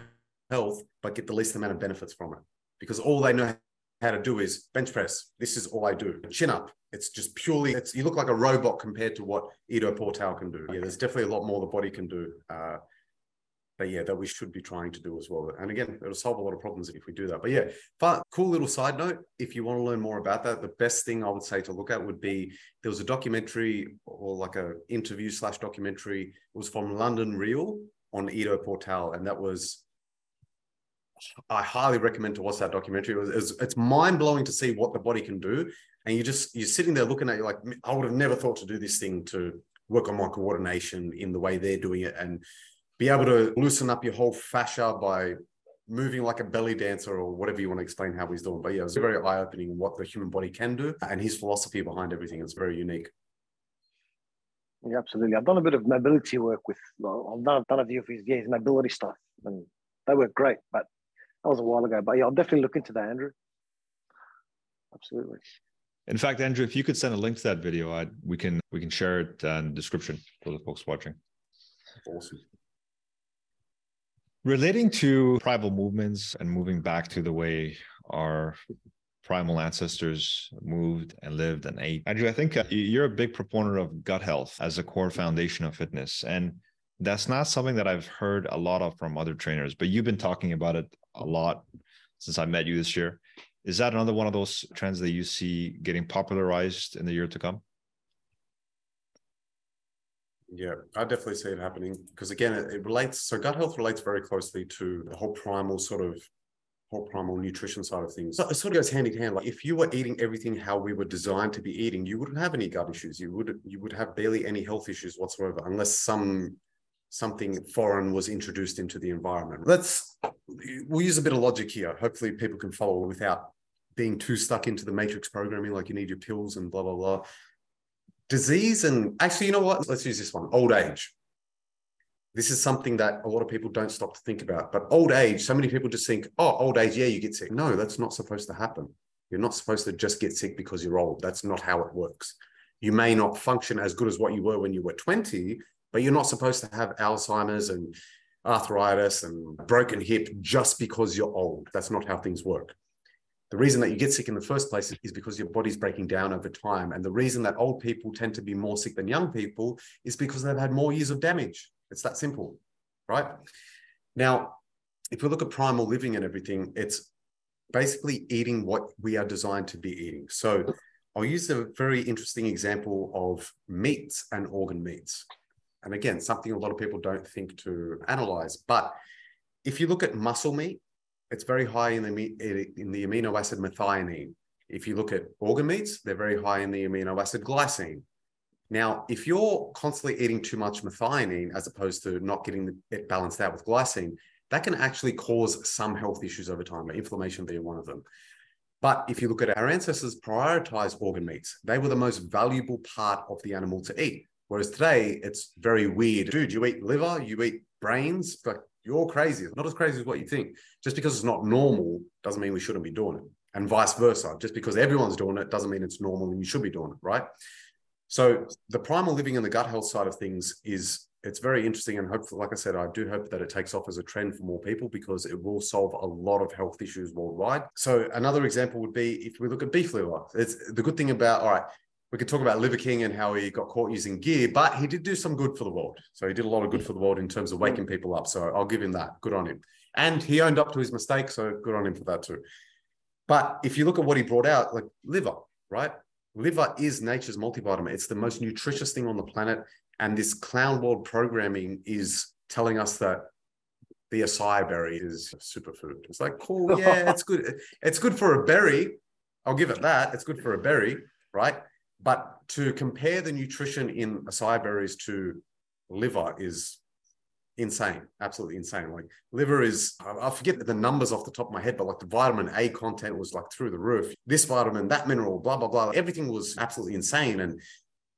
health, but get the least amount of benefits from it because all they know how to do is bench press. This is all I do. Chin up. It's just purely, it's, you look like a robot compared to what Ido Portal can do. Yeah, there's definitely a lot more the body can do. Uh, but yeah, that we should be trying to do as well. And again, it'll solve a lot of problems if we do that. But yeah, but cool little side note. If you want to learn more about that, the best thing I would say to look at would be there was a documentary or like a interview slash documentary. It was from London Real on Ido Portal, and that was. I highly recommend to watch that documentary. It was, it's, it's mind blowing to see what the body can do, and you just you're sitting there looking at you like I would have never thought to do this thing to work on my coordination in the way they're doing it, and be able to loosen up your whole fascia by moving like a belly dancer or whatever you want to explain how he's doing. But yeah, it was very eye opening what the human body can do and his philosophy behind everything. It's very unique. Yeah, absolutely. I've done a bit of mobility work with, I've done, I've done a few of his, yeah, his mobility stuff and they work great, but that was a while ago. But yeah, I'll definitely look into that, Andrew. Absolutely. In fact, Andrew, if you could send a link to that video, I, we can we can share it uh, in the description for the folks watching. Awesome. Relating to primal movements and moving back to the way our primal ancestors moved and lived and ate. Andrew, I think uh, you're a big proponent of gut health as a core foundation of fitness. And that's not something that I've heard a lot of from other trainers, but you've been talking about it a lot since I met you this year. Is that another one of those trends that you see getting popularized in the year to come? Yeah, I definitely see it happening because again, it, it, relates. So gut health relates very closely to the whole primal sort of whole primal nutrition side of things. So it sort of goes hand in hand. Like if you were eating everything how we were designed to be eating, you wouldn't have any gut issues. You would you would have barely any health issues whatsoever, unless some something foreign was introduced into the environment. Let's we'll use a bit of logic here. Hopefully, people can follow without being too stuck into the matrix programming, like you need your pills and blah blah blah disease and actually, you know what? Let's use this one old age. This is something that a lot of people don't stop to think about. But old age, so many people just think, oh, old age, yeah, you get sick. No, that's not supposed to happen. You're not supposed to just get sick because you're old. That's not how it works. You may not function as good as what you were when you were 20, but you're not supposed to have Alzheimer's and arthritis and broken hip just because you're old. That's not how things work. The reason that you get sick in the first place is because your body's breaking down over time. And the reason that old people tend to be more sick than young people is because they've had more years of damage. It's that simple, right? Now, if we look at primal living and everything, it's basically eating what we are designed to be eating. So I'll use a very interesting example of meats and organ meats. And again, something a lot of people don't think to analyze. But if you look at muscle meat, it's very high in the in the amino acid methionine. If you look at organ meats, they're very high in the amino acid glycine. Now, if you're constantly eating too much methionine as opposed to not getting it balanced out with glycine, that can actually cause some health issues over time, inflammation being one of them. But if you look at our ancestors prioritize organ meats, they were the most valuable part of the animal to eat. Whereas today, it's very weird. Dude, you eat liver, you eat brains, but you're crazy. It's not as crazy as what you think. Just because it's not normal doesn't mean we shouldn't be doing it. And vice versa. Just because everyone's doing it doesn't mean it's normal and you should be doing it, right? So the primal living and the gut health side of things is it's very interesting and hopefully, like I said, I do hope that it takes off as a trend for more people because it will solve a lot of health issues worldwide. So another example would be if we look at beef liver. It's the good thing about all right, we could talk about Liver King and how he got caught using gear, but he did do some good for the world. So he did a lot of good for the world in terms of waking people up. So I'll give him that. Good on him. And he owned up to his mistake. So good on him for that too. But if you look at what he brought out, like liver, right? Liver is nature's multivitamin. It's the most nutritious thing on the planet. And this clown world programming is telling us that the acai berry is a superfood. It's like, cool, yeah, it's good. It's good for a berry. I'll give it that. It's good for a berry, right? But to compare the nutrition in acai berries to liver is insane, absolutely insane. Like liver is, I forget the numbers off the top of my head, but like the vitamin A content was like through the roof. This vitamin, that mineral, blah, blah, blah. Everything was absolutely insane. And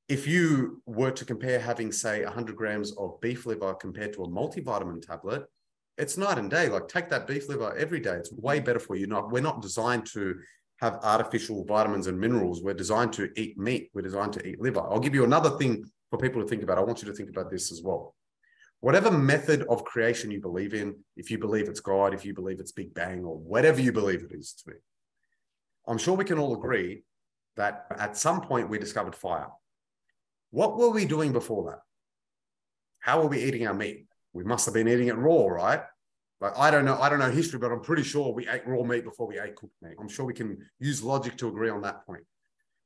if you were to compare having, say, 100 grams of beef liver compared to a multivitamin tablet, it's night and day. Like take that beef liver every day. It's way better for you. Not we're not designed to have artificial vitamins and minerals. We're designed to eat meat. We're designed to eat liver. I'll give you another thing for people to think about. I want you to think about this as well whatever method of creation you believe in, if you believe it's God, if you believe it's Big Bang, or whatever you believe it is to be, I'm sure we can all agree that at some point we discovered fire. What were we doing before that? How were we eating our meat? We must have been eating it raw, right? Like I don't know, I don't know history, but I'm pretty sure we ate raw meat before we ate cooked meat. I'm sure we can use logic to agree on that point.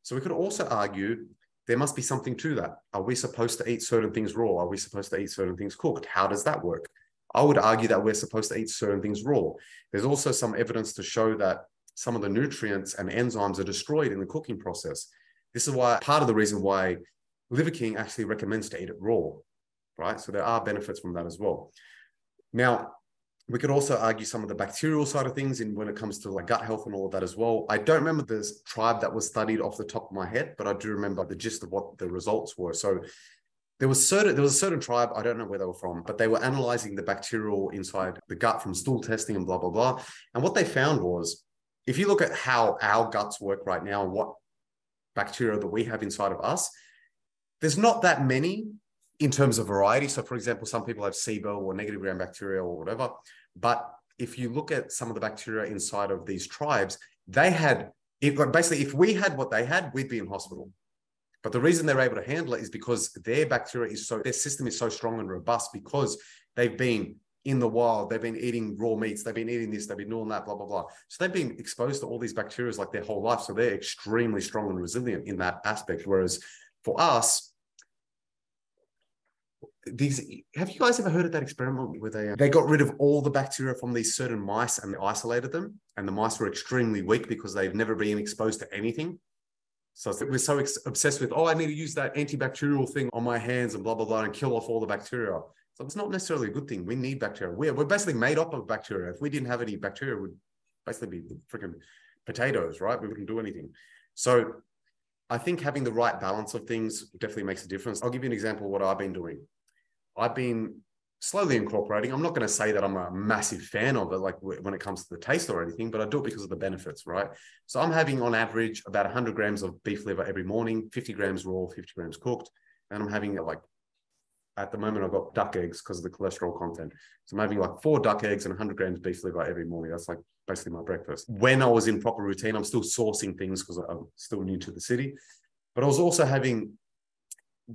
So we could also argue there must be something to that. Are we supposed to eat certain things raw? Are we supposed to eat certain things cooked? How does that work? I would argue that we're supposed to eat certain things raw. There's also some evidence to show that some of the nutrients and enzymes are destroyed in the cooking process. This is why part of the reason why Liver King actually recommends to eat it raw, right? So there are benefits from that as well. Now, we could also argue some of the bacterial side of things in when it comes to like gut health and all of that as well. I don't remember this tribe that was studied off the top of my head, but I do remember the gist of what the results were. So there was certain there was a certain tribe I don't know where they were from, but they were analyzing the bacterial inside the gut from stool testing and blah blah blah. And what they found was, if you look at how our guts work right now and what bacteria that we have inside of us, there's not that many in terms of variety. So, for example, some people have SIBO or negative gram bacteria or whatever. But if you look at some of the bacteria inside of these tribes, they had basically, if we had what they had, we'd be in hospital. But the reason they're able to handle it is because their bacteria is so, their system is so strong and robust because they've been in the wild, they've been eating raw meats, they've been eating this, they've been doing that, blah, blah, blah. So they've been exposed to all these bacteria like their whole life. So they're extremely strong and resilient in that aspect. Whereas for us, these have you guys ever heard of that experiment where they they got rid of all the bacteria from these certain mice and they isolated them? And the mice were extremely weak because they've never been exposed to anything. So we're so ex- obsessed with oh i need to use that antibacterial thing on my hands and blah blah blah and kill off all the bacteria. So it's not necessarily a good thing. We need bacteria. We're, we're basically made up of bacteria. If we didn't have any bacteria we'd basically be freaking potatoes right? We wouldn't do anything. So I think having the right balance of things definitely makes a difference. I'll give you an example of what I've been doing. I've been slowly incorporating. I'm not going to say that I'm a massive fan of it, like when it comes to the taste or anything, but I do it because of the benefits, right? So I'm having on average about 100 grams of beef liver every morning, 50 grams raw, 50 grams cooked, and I'm having like at the moment I've got duck eggs because of the cholesterol content. So I'm having like four duck eggs and 100 grams beef liver every morning. That's like basically my breakfast. When I was in proper routine, I'm still sourcing things because I'm still new to the city, but I was also having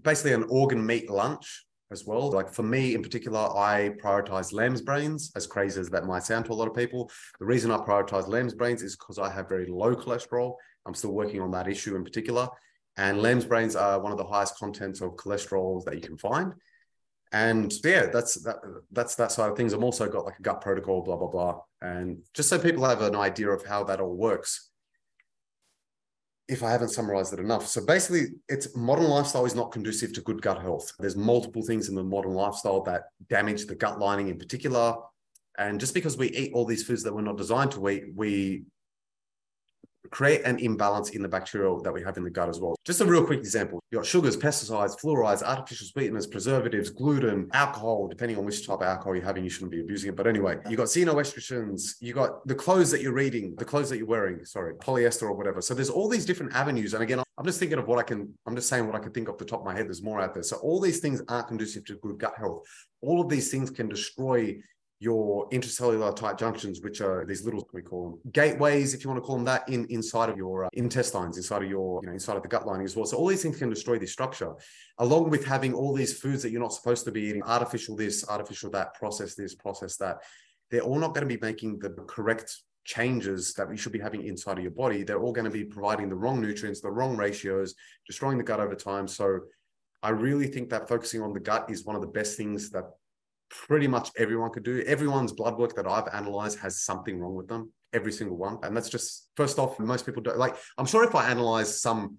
basically an organ meat lunch as well. Like for me in particular, I prioritize lamb's brains, as crazy as that might sound to a lot of people. The reason I prioritize lamb's brains is because I have very low cholesterol. I'm still working on that issue in particular. And lamb's brains are one of the highest contents of cholesterol that you can find. And yeah, that's that, that's that side of things. I'm also got like a gut protocol, blah blah blah, and just so people have an idea of how that all works if I haven't summarized it enough. So basically, it's modern lifestyle is not conducive to good gut health. There's multiple things in the modern lifestyle that damage the gut lining in particular. And just because we eat all these foods that we're not designed to eat, we create an imbalance in the bacteria that we have in the gut as well. Just a real quick example. You got sugars, pesticides, fluorides, artificial sweeteners, preservatives, gluten, alcohol, depending on which type of alcohol you're having, you shouldn't be abusing it. But anyway, you got xenoestrogens, you got the clothes that you're reading, the clothes that you're wearing, sorry, polyester or whatever. So there's all these different avenues. And again, I'm just thinking of what I can, I'm just saying what I can think off the top of my head. There's more out there. So all these things aren't conducive to good gut health. All of these things can destroy your intracellular tight junctions, which are these little we call them gateways, if you want to call them that, in inside of your uh, intestines, inside of your you know inside of the gut lining as well. So all these things can destroy this structure, along with having all these foods that you're not supposed to be eating, artificial this, artificial that, process this, process that. They're all not going to be making the correct changes that we should be having inside of your body. They're all going to be providing the wrong nutrients, the wrong ratios, destroying the gut over time. So I really think that focusing on the gut is one of the best things that pretty much everyone could do. Everyone's blood work that I've analyzed has something wrong with them, every single one. And that's just, first off, most people don't like, I'm sure if I analyze some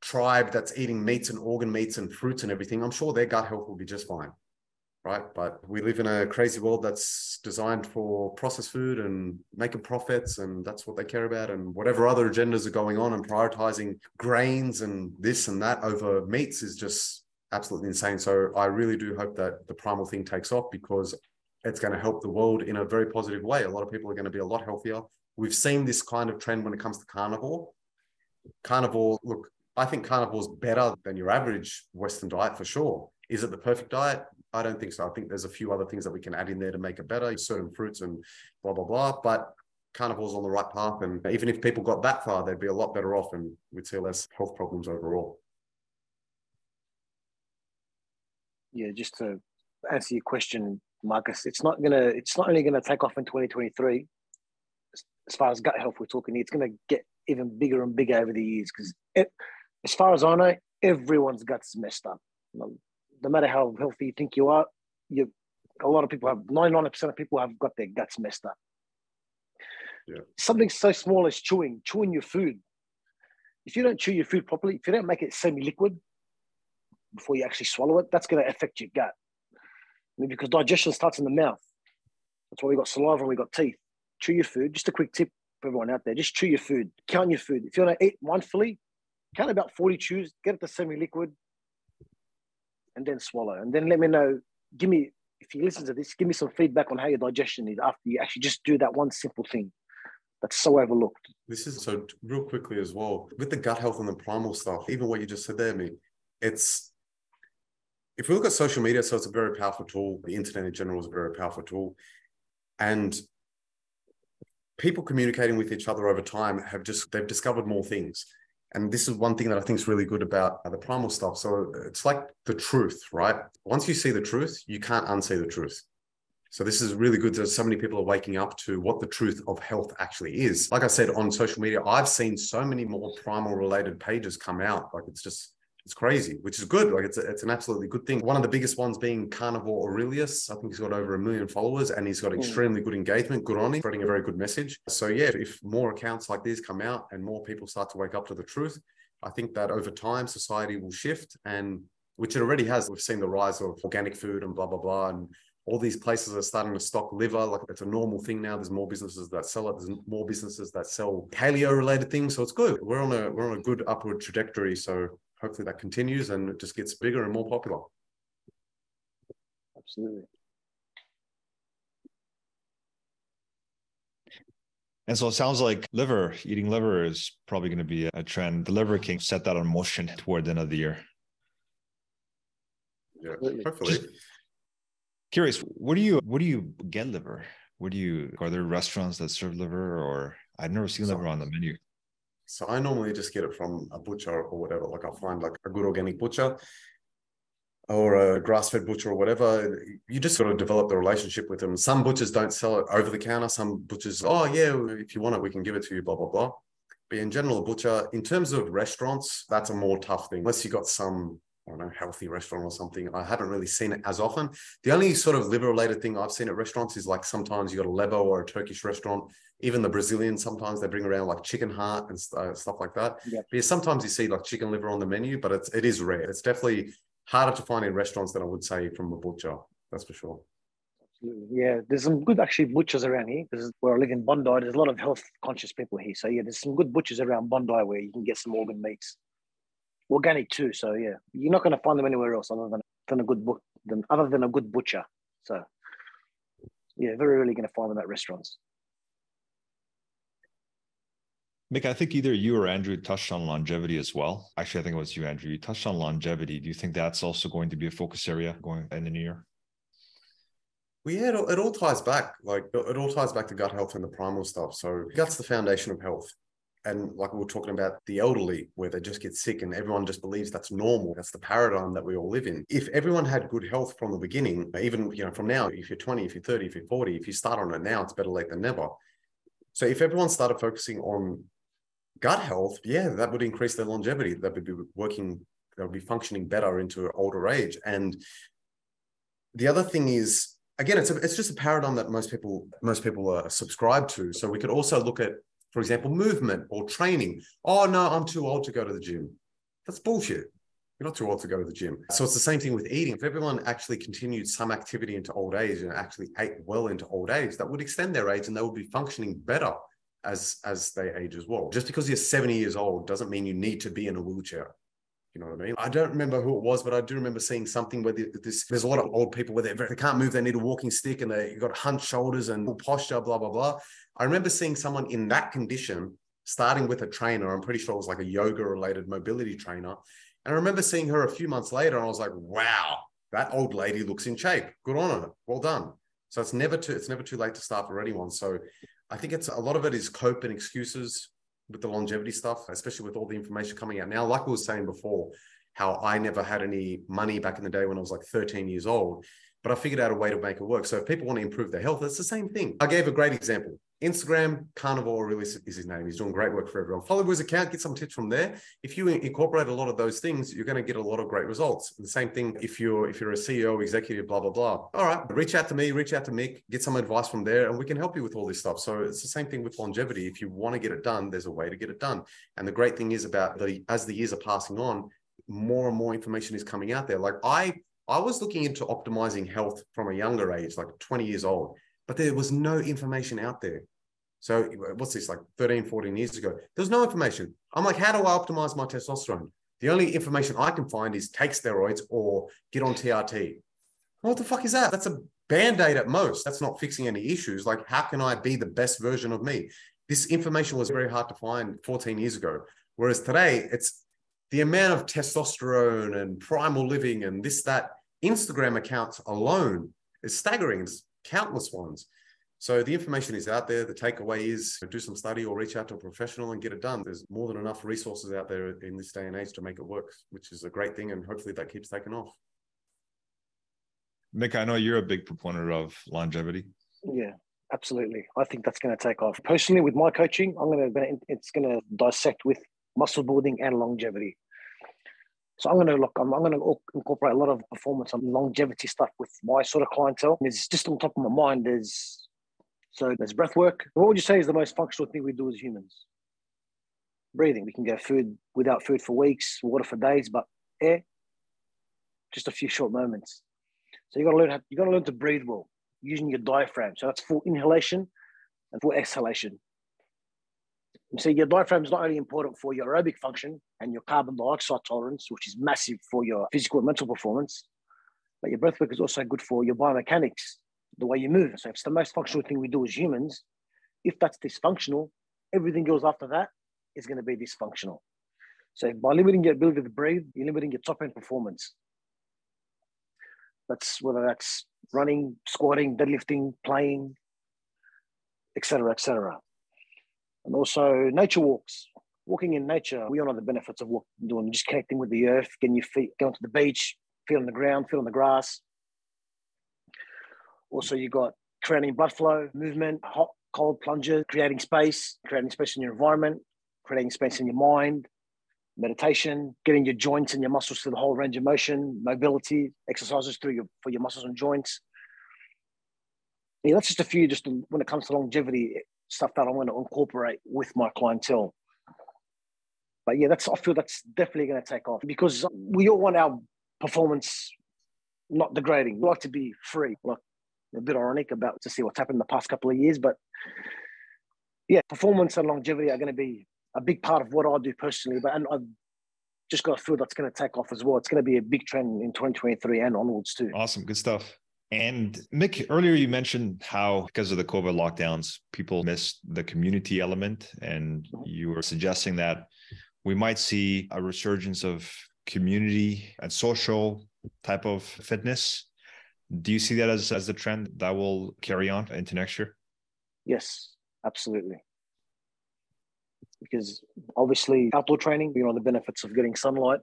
tribe that's eating meats and organ meats and fruits and everything, I'm sure their gut health will be just fine. Right. But we live in a crazy world that's designed for processed food and making profits, and that's what they care about. And whatever other agendas are going on and prioritizing grains and this and that over meats is just absolutely insane. So I really do hope that the primal thing takes off because it's going to help the world in a very positive way. A lot of people are going to be a lot healthier. We've seen this kind of trend when it comes to carnivore. Carnivore, look, I think carnivore is better than your average Western diet for sure. Is it the perfect diet? I don't think so. I think there's a few other things that we can add in there to make it better, certain fruits and blah, blah, blah. But carnivore's on the right path. And even if people got that far, they'd be a lot better off and we'd see less health problems overall. Yeah, just to answer your question, Marcus, it's not gonna, it's not only gonna take off in 2023. As far as gut health we're talking, it's gonna get even bigger and bigger over the years because, as far as I know, everyone's guts messed up. No matter how healthy you think you are, you a lot of people have 99% of people have got their guts messed up. Yeah. Something so small as chewing, chewing your food. If you don't chew your food properly, if you don't make it semi-liquid, before you actually swallow it, that's going to affect your gut. I mean, because digestion starts in the mouth. That's why we got saliva and we got teeth. Chew your food. Just a quick tip for everyone out there: just chew your food. Count your food. If you want to eat fillet, count about forty chews. Get it to semi-liquid, and then swallow. And then let me know. Give me if you listen to this. Give me some feedback on how your digestion is after you actually just do that one simple thing that's so overlooked. This is so real quickly as well with the gut health and the primal stuff. Even what you just said there, me, it's if we look at social media, so it's a very powerful tool. The internet in general is a very powerful tool. And people communicating with each other over time have just, they've discovered more things. And this is one thing that I think is really good about the primal stuff. So it's like the truth, right? Once you see the truth, you can't unsee the truth. So this is really good that so many people are waking up to what the truth of health actually is. Like I said on social media, I've seen so many more primal related pages come out. Like it's just it's crazy, which is good. Like it's a, it's an absolutely good thing. One of the biggest ones being Carnivore Aurelius. I think he's got over a million followers and he's got hmm. extremely good engagement. Good on him, spreading a very good message. So yeah, if more accounts like these come out and more people start to wake up to the truth, I think that over time society will shift and which it already has. We've seen the rise of organic food and blah blah blah and all these places are starting to stock liver like it's a normal thing now there's more businesses that sell it there's more businesses that sell paleo related things so it's good we're on a we're on a good upward trajectory so hopefully that continues and it just gets bigger and more popular. Absolutely. And so it sounds like liver, eating liver is probably going to be a trend. The Liver King set that on motion toward the end of the year. Yeah, hopefully. Just curious, where do you where do you get liver? Where do you are there restaurants that serve liver or I've never seen liver on the menu? So I normally just get it from a butcher or whatever. Like I'll find like a good organic butcher or a grass-fed butcher or whatever. You just sort of develop the relationship with them. Some butchers don't sell it over the counter. Some butchers, oh yeah, if you want it, we can give it to you. Blah blah blah. But in general, a butcher, in terms of restaurants, that's a more tough thing. Unless you got some I don't know, healthy restaurant or something. I haven't really seen it as often. The only sort of liver related thing I've seen at restaurants is like sometimes you got a Lebo or a Turkish restaurant. Even the Brazilians sometimes they bring around like chicken heart and uh, stuff like that. Yeah. yeah. sometimes you see like chicken liver on the menu, but it's it is rare. It's definitely harder to find in restaurants than I would say from a butcher. That's for sure. Yeah, there's some good actually butchers around here because where I live in Bondi, there's a lot of health conscious people here. So yeah, there's some good butchers around Bondi where you can get some organ meats organic too. So yeah, you're not going to find them anywhere else other than, than a good book, than other than a good butcher. So yeah, very rarely going to find them at restaurants. Mick, I think either you or Andrew touched on longevity as well. Actually, I think it was you, Andrew. You touched on longevity. Do you think that's also going to be a focus area going in the new year? Well, yeah, it all, it all ties back. Like it all ties back to gut health and the primal stuff. So gut's the foundation of health. And like we were talking about the elderly, where they just get sick and everyone just believes that's normal. That's the paradigm that we all live in. If everyone had good health from the beginning, even you know, from now, if you're 20, if you're 30, if you're 40, if you start on it now, it's better late than never. So if everyone started focusing on gut health, yeah, that would increase their longevity. That would be working, that would be functioning better into older age. And the other thing is, again, it's a, it's just a paradigm that most people most people are subscribed to. So we could also look at for example, movement or training. Oh, no, I'm too old to go to the gym. That's bullshit. You're not too old to go to the gym. So it's the same thing with eating. If everyone actually continued some activity into old age and actually ate well into old age, that would extend their age and they would be functioning better as as they age as well. Just because you're 70 years old doesn't mean you need to be in a wheelchair. You know what I mean? I don't remember who it was, but I do remember seeing something where this, there's a lot of old people where they can't move, they need a walking stick and they've got hunched shoulders and posture, blah, blah, blah. I remember seeing someone in that condition, starting with a trainer. I'm pretty sure it was like a yoga related mobility trainer. And I remember seeing her a few months later, and I was like, wow, that old lady looks in shape. Good on her. Well done. So it's never too it's never too late to start for anyone. So I think it's a lot of it is cope and excuses with the longevity stuff, especially with all the information coming out now. Like we was saying before, how I never had any money back in the day when I was like 13 years old, but I figured out a way to make it work. So if people want to improve their health, it's the same thing. I gave a great example. Instagram, Carnivore Aurelius his name. He's doing great work for everyone. Follow his account, get some tips from there. If you incorporate a lot of those things, you're going to get a lot of great results. The same thing if you're if you're a CEO, executive, blah blah blah. All right, reach out to me, reach out to Mick, get some advice from there, and we can help you with all this stuff. So it's the same thing with longevity. If you want to get it done, there's a way to get it done. And the great thing is about the as the years are passing on, more and more information is coming out there. Like I I was looking into optimizing health from a younger age, like 20 years old, but there was no information out there. So what's this like 13, 14 years ago? There's no information. I'm like, how do I optimize my testosterone? The only information I can find is take steroids or get on TRT. What the fuck is that? That's a band-aid at most. That's not fixing any issues. Like, how can I be the best version of me? This information was very hard to find 14 years ago. Whereas today, it's the amount of testosterone and primal living and this, that Instagram accounts alone is staggering. It's countless ones. So the information is out there. The takeaway is do some study or reach out to a professional and get it done. There's more than enough resources out there in this day and age to make it work, which is a great thing. And hopefully that keeps taking off. Mick, I know you're a big proponent of longevity. Yeah, absolutely. I think that's going to take off. Personally, with my coaching, I'm going to it's going to dissect with muscle building and longevity. So I'm going to look. I'm, I'm, going to incorporate a lot of performance and longevity stuff with my sort of clientele. And It's just on top of my mind. There's so there's breath work. What would you say is the most functional thing we do as humans? Breathing. We can go food without food for weeks, water for days, but air, just a few short moments. So you got to learn. How, you got to learn to breathe well using your diaphragm. So that's full inhalation and full exhalation. So your diaphragm is not only important for your aerobic function and your carbon dioxide tolerance, which is massive for your physical and mental performance, but your breath work is also good for your biomechanics, the way you move. So it's the most functional thing we do as humans. If that's dysfunctional, everything goes after that is going to be dysfunctional. So by limiting your ability to breathe, you're limiting your top end performance. That's whether that's running, squatting, deadlifting, playing, etc., etc and also nature walks. Walking in nature, we all know the benefits of what doing, just connecting with the earth, getting your feet, going to the beach, feeling the ground, feeling the grass. Also, you got creating blood flow, movement, hot, cold plunges, creating space, creating space in your environment, creating space in your mind, meditation, getting your joints and your muscles to the whole range of motion, mobility, exercises through your for your muscles and joints. Yeah, that's just a few. Just when it comes to longevity, stuff that I'm going to incorporate with my clientele. But yeah, that's I feel that's definitely going to take off because we all want our performance not degrading. We like to be free. Like a bit ironic about to see what's happened the past couple of years, but yeah, performance and longevity are going to be a big part of what I do personally. But and I've just got a feel that's going to take off as well. It's going to be a big trend in 2023 and onwards too. Awesome, good stuff. And Mick, earlier you mentioned how because of the COVID lockdowns, people missed the community element, and mm-hmm. you were suggesting that we might see a resurgence of community and social type of fitness. Do you see that as, as the trend that will carry on into next year? Yes, absolutely. Because obviously, outdoor training, you know, the benefits of getting sunlight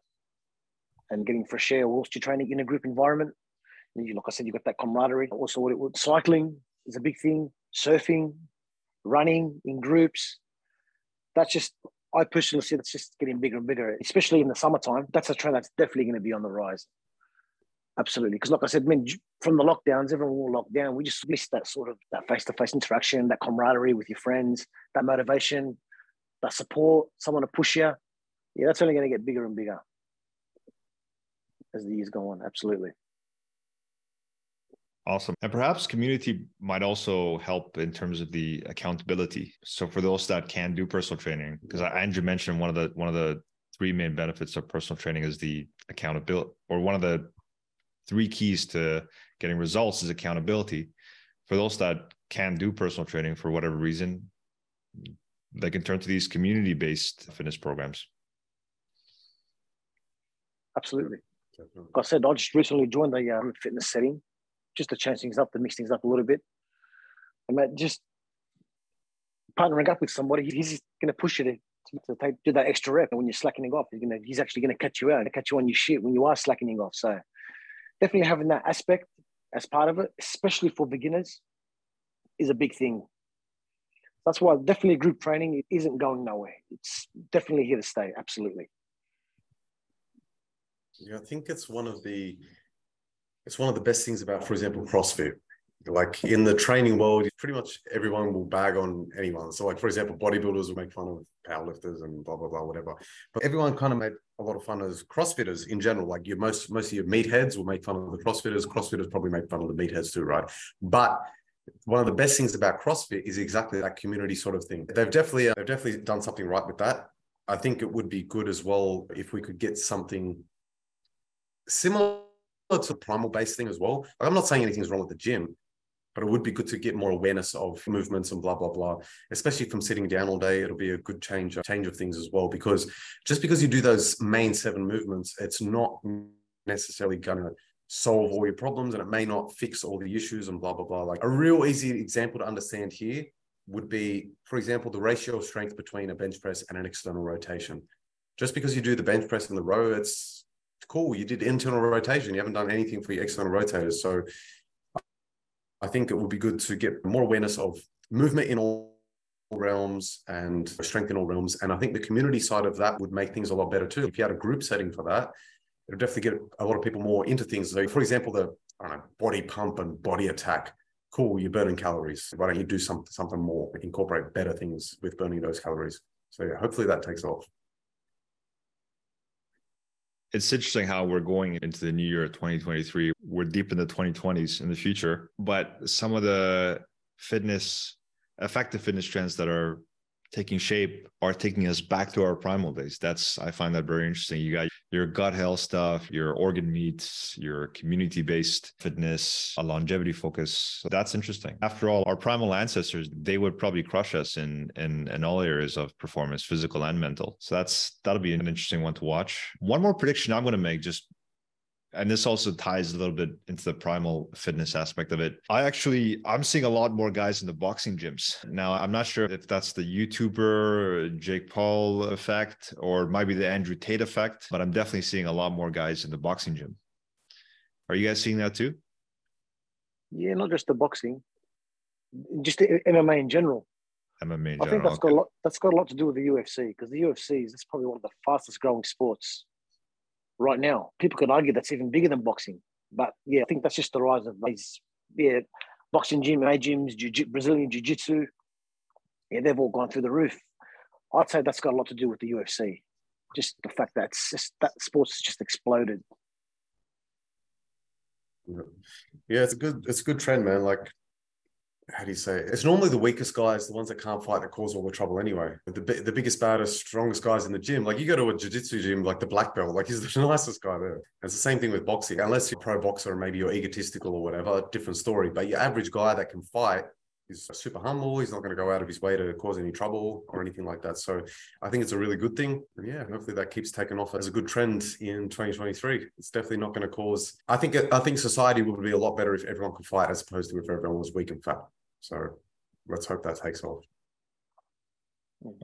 and getting fresh air whilst you're training in a group environment. You, like I said, you've got that camaraderie. Also, what it would cycling is a big thing, surfing, running in groups. That's just, I personally see that's just getting bigger and bigger, especially in the summertime. That's a trend that's definitely going to be on the rise. Absolutely. Because, like I said, mean, from the lockdowns, everyone will lock down. We just missed that sort of that face to face interaction, that camaraderie with your friends, that motivation, that support, someone to push you. Yeah, that's only going to get bigger and bigger as the years go on. Absolutely. Awesome. And perhaps community might also help in terms of the accountability. So for those that can do personal training, because Andrew mentioned one of the one of the three main benefits of personal training is the accountability, or one of the three keys to getting results is accountability. For those that can do personal training for whatever reason, they can turn to these community-based fitness programs. Absolutely. Like I said, I just recently joined a uh, fitness setting just to change things up, to mix things up a little bit. And that just partnering up with somebody, he's going to push you to, to, take, do that extra rep. And when you're slackening off, he's, gonna, he's actually going to catch you out and catch you on your shit when you are slackening off. So definitely having that aspect as part of it, especially for beginners, is a big thing. That's why definitely group training isn't going nowhere. It's definitely here to stay. Absolutely. Yeah, I think it's one of the it's one of the best things about, for example, CrossFit. Like in the training world, pretty much everyone will bag on anyone. So, like for example, bodybuilders will make fun of powerlifters and blah blah blah, whatever. But everyone kind of made a lot of fun as CrossFitters in general. Like your most most of your meatheads will make fun of the CrossFitters. CrossFitters probably make fun of the meatheads too, right? But one of the best things about CrossFit is exactly that community sort of thing. They've definitely uh, they've definitely done something right with that. I think it would be good as well if we could get something similar to primal based thing as well. Like, I'm not saying anything's wrong with the gym, but it would be good to get more awareness of movements and blah blah blah. Especially from sitting down all day, it'll be a good change uh, change of things as well. Because just because you do those main seven movements, it's not necessarily gonna solve all your problems and it may not fix all the issues and blah blah blah. Like a real easy example to understand here would be, for example, the ratio of strength between a bench press and an external rotation. Just because you do the bench press in the row, it's cool. You did internal rotation. You haven't done anything for your external rotators. So I think it would be good to get more awareness of movement in all realms and strength in all realms. And I think the community side of that would make things a lot better too. If you had a group setting for that, it would definitely get a lot of people more into things. So, for example, the know, body pump and body attack. Cool, you're burning calories. Why don't you do some, something more? Incorporate better things with burning those calories. So yeah, hopefully that takes off it's interesting how we're going into the new year 2023 we're deep in the 2020s in the future but some of the fitness effective fitness trends that are taking shape are taking us back to our primal days. That's I find that very interesting. You got your gut health stuff, your organ meats, your community-based fitness, a longevity focus. So that's interesting. After all, our primal ancestors, they would probably crush us in in in all areas of performance, physical and mental. So that's that'll be an interesting one to watch. One more prediction I'm going to make just and this also ties a little bit into the primal fitness aspect of it. I actually I'm seeing a lot more guys in the boxing gyms. Now, I'm not sure if that's the YouTuber Jake Paul effect or might be the Andrew Tate effect, but I'm definitely seeing a lot more guys in the boxing gym. Are you guys seeing that too? Yeah, not just the boxing, just the MMA in general. MMA in general. I think that's okay. got a lot. That's got a lot to do with the UFC because the UFC is probably one of the fastest growing sports right now. People could argue that's even bigger than boxing. But yeah, I think that's just the rise of these, yeah, boxing gym, A gyms, jiu- Brazilian jiu jitsu. Yeah, they've all gone through the roof. I'd say that's got a lot to do with the UFC. Just the fact that just that sports has just exploded. Yeah, it's a good it's a good trend, man. Like how do you say it? It's normally the weakest guys, the ones that can't fight, that cause all the trouble anyway. The, the biggest, baddest, strongest guys in the gym. Like you go to a jiu-jitsu gym, like the black belt, like he's the nicest guy there. It's the same thing with boxing. Unless you're a pro boxer and maybe you're egotistical or whatever, different story. But your average guy that can fight He's super humble. He's not going to go out of his way to cause any trouble or anything like that. So I think it's a really good thing. And yeah, hopefully that keeps taking off as a good trend in 2023. It's definitely not going to cause. I think I think society would be a lot better if everyone could fight as opposed to if everyone was weak and fat. So let's hope that takes off.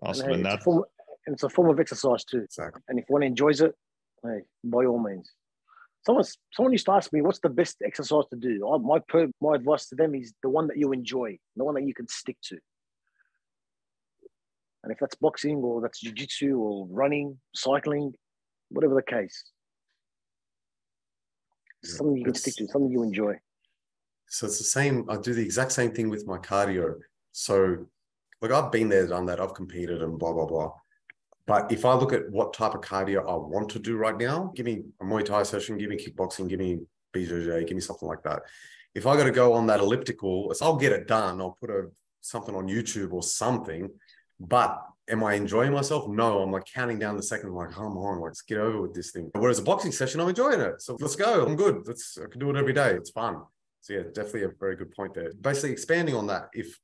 Awesome. And, hey, it's, a form, and it's a form of exercise too. Exactly. And if one enjoys it, hey, by all means. Someone, someone used to ask me, "What's the best exercise to do?" I, my per, my advice to them is the one that you enjoy, the one that you can stick to. And if that's boxing or that's jiu-jitsu or running, cycling, whatever the case, Yeah, something you can stick to, something you enjoy. So it's the same. I do the exact same thing with my cardio. So, like I've been there, done that. I've competed and blah blah blah. But if I look at what type of cardio I want to do right now, give me a Muay Thai session, give me kickboxing, give me BJJ, give me something like that. If I got to go on that elliptical, I'll get it done. I'll put a something on YouTube or something. But am I enjoying myself? No, I'm like counting down the second. I'm like, come on, let's get over with this thing. Whereas a boxing session, I'm enjoying it. So let's go. I'm good. Let's I can do it every day. It's fun. So yeah, definitely a very good point there. Basically, expanding on that, if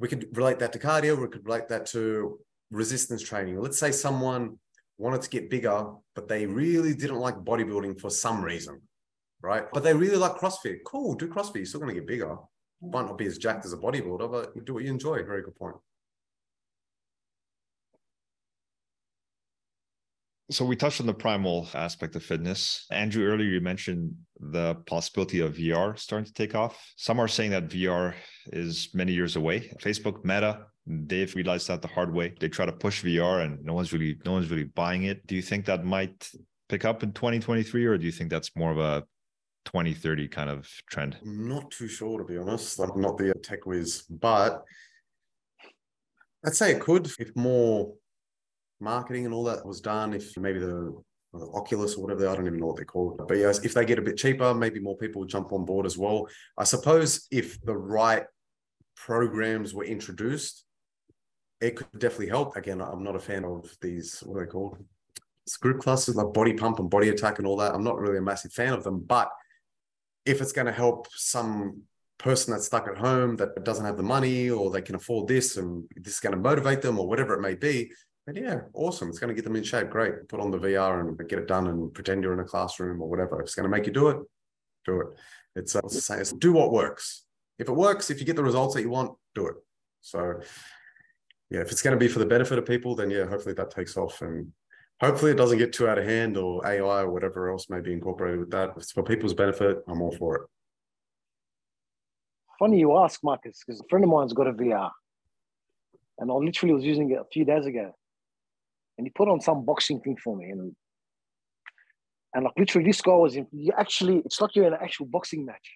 we could relate that to cardio, we could relate that to resistance training. Let's say someone wanted to get bigger, but they really didn't like bodybuilding for some reason, right? But they really like CrossFit. Cool, do CrossFit. You're still going to get bigger. Might not be as jacked as a bodybuilder, but do what you enjoy. Very good point. So we touched on the primal aspect of fitness. Andrew, earlier you mentioned the possibility of VR starting to take off. Some are saying that VR is many years away. Facebook, Meta, they've realized that the hard way. They try to push VR and no one's really no one's really buying it. Do you think that might pick up in 2023 or do you think that's more of a 2030 kind of trend? Not too sure, to be honest. I'm not the tech whiz, but I'd say it could if more marketing and all that was done. If maybe the, Oculus or whatever, I don't even know what they're called. But yes, if they get a bit cheaper, maybe more people would jump on board as well. I suppose if the right programs were introduced, it could definitely help. Again, I'm not a fan of these, what are they called? It's group classes like body pump and body attack and all that. I'm not really a massive fan of them, but if it's going to help some person that's stuck at home that doesn't have the money or they can afford this and this is going to motivate them or whatever it may be, then yeah, awesome. It's going to get them in shape. Great. Put on the VR and get it done and pretend you're in a classroom or whatever. If it's going to make you do it, do it. It's, uh, saying? It's do what works. If it works, if you get the results that you want, do it. So yeah, if it's going to be for the benefit of people, then yeah, hopefully that takes off and hopefully it doesn't get too out of hand or AI or whatever else may be incorporated with that. If it's for people's benefit, I'm all for it. Funny you ask, Marcus, because a friend of mine's got a VR. And I literally was using it a few days ago. And he put on some boxing thing for me. And and like literally this guy was in you actually it's like you're in an actual boxing match,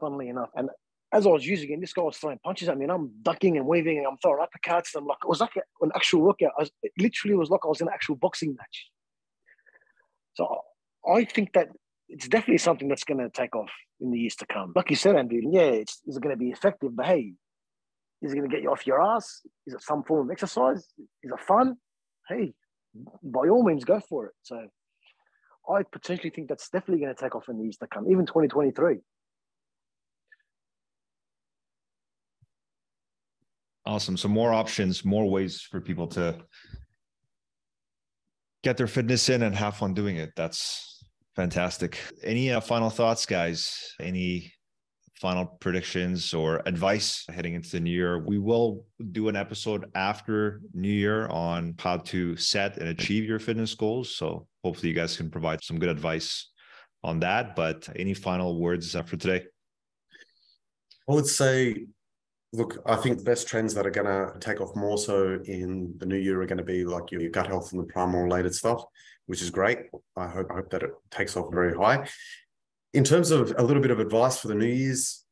funnily enough. And as I was using it, this guy was throwing punches at me and I'm ducking and weaving and I'm throwing uppercuts. And I'm like, it was like an actual workout. I was, it literally was like I was in an actual boxing match. So I think that it's definitely something that's going to take off in the years to come. Like you said, Andrew, yeah, it's, is it going to be effective? But hey, is it going to get you off your ass? Is it some form of exercise? Is it fun? Hey, by all means, go for it. So I potentially think that's definitely going to take off in the years to come, even 2023. Awesome. So more options, more ways for people to get their fitness in and have fun doing it. That's fantastic. Any uh, final thoughts, guys? Any final predictions or advice heading into the new year? We will do an episode after New Year on how to set and achieve your fitness goals. So hopefully you guys can provide some good advice on that. But any final words for today? I would say, look, I think the best trends that are going to take off more so in the new year are going to be like your gut health and the primal related stuff, which is great. I hope, I hope that it takes off very high. In terms of a little bit of advice for the New Year's,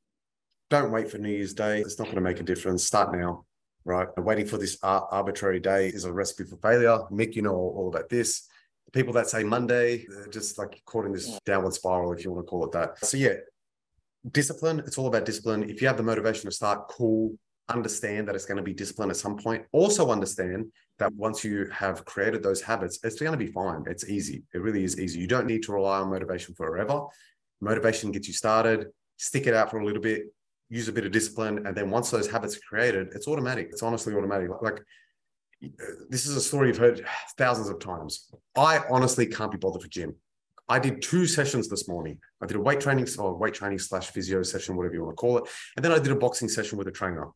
don't wait for New Year's Day. It's not going to make a difference. Start now, right? Waiting for this arbitrary day is a recipe for failure. Mick, you know all about this. The people that say Monday, they're just like caught in this downward spiral, if you want to call it that. So yeah, discipline. It's all about discipline. If you have the motivation to start, cool. Understand that it's going to be discipline at some point. Also understand that once you have created those habits, it's going to be fine. It's easy. It really is easy. You don't need to rely on motivation forever. Motivation gets you started. Stick it out for a little bit. use a bit of discipline, and then once those habits are created, it's automatic. It's honestly automatic. Like this is a story you've heard thousands of times. I honestly can't be bothered for gym. I did two sessions this morning. I did a weight training or weight training slash physio session, whatever you want to call it. And then I did a boxing session with a trainer.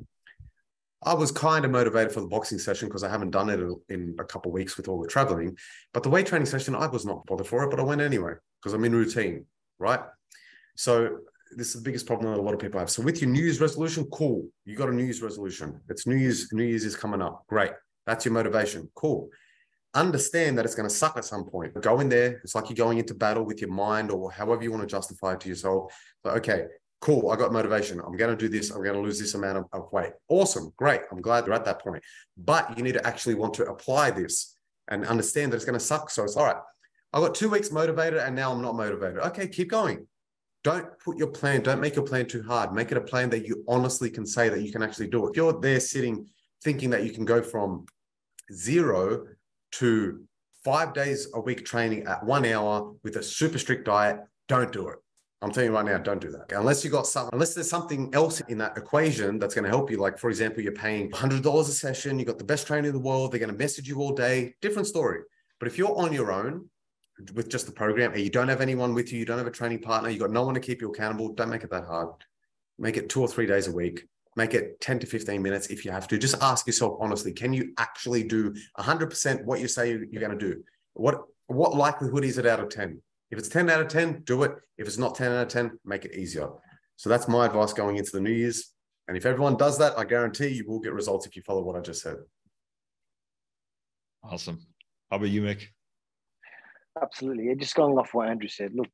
I was kind of motivated for the boxing session because I haven't done it in a couple weeks with all the traveling. But the weight training session, I was not bothered for it, but I went anyway because I'm in routine, right? So this is the biggest problem that a lot of people have. So with your New Year's resolution, cool. You got a New Year's resolution. It's New Year's, New Year's is coming up. Great. That's your motivation. Cool. Understand that it's going to suck at some point. Go in there. It's like you're going into battle with your mind or however you want to justify it to yourself. But okay, cool. I got motivation. I'm going to do this. I'm going to lose this amount of, of weight. Awesome. Great. I'm glad you're at that point. But you need to actually want to apply this and understand that it's going to suck. So it's all right. I got two weeks motivated and now I'm not motivated. Okay, keep going. Don't put your plan, don't make your plan too hard. Make it a plan that you honestly can say that you can actually do. If you're there sitting thinking that you can go from zero to five days a week training at one hour with a super strict diet, don't do it. I'm telling you right now, don't do that. Unless you got some, unless there's something else in that equation that's going to help you. Like, for example, you're paying $100 a session, you got the best trainer in the world, they're going to message you all day, different story. But if you're on your own with just the program you don't have anyone with you, you don't have a training partner, you got no one to keep you accountable, don't make it that hard. Make it two or three days a week make it 10 to 15 minutes if you have to. Just ask yourself honestly, can you actually do 100% what you say you're going to do? What, what likelihood is it out of 10? If it's 10 out of 10, do it. If it's not 10 out of 10, make it easier. So that's my advice going into the New Year's. And if everyone does that, I guarantee you will get results if you follow what I just said. Awesome. How about you, Mick? Absolutely. Just going off what Andrew said. Look,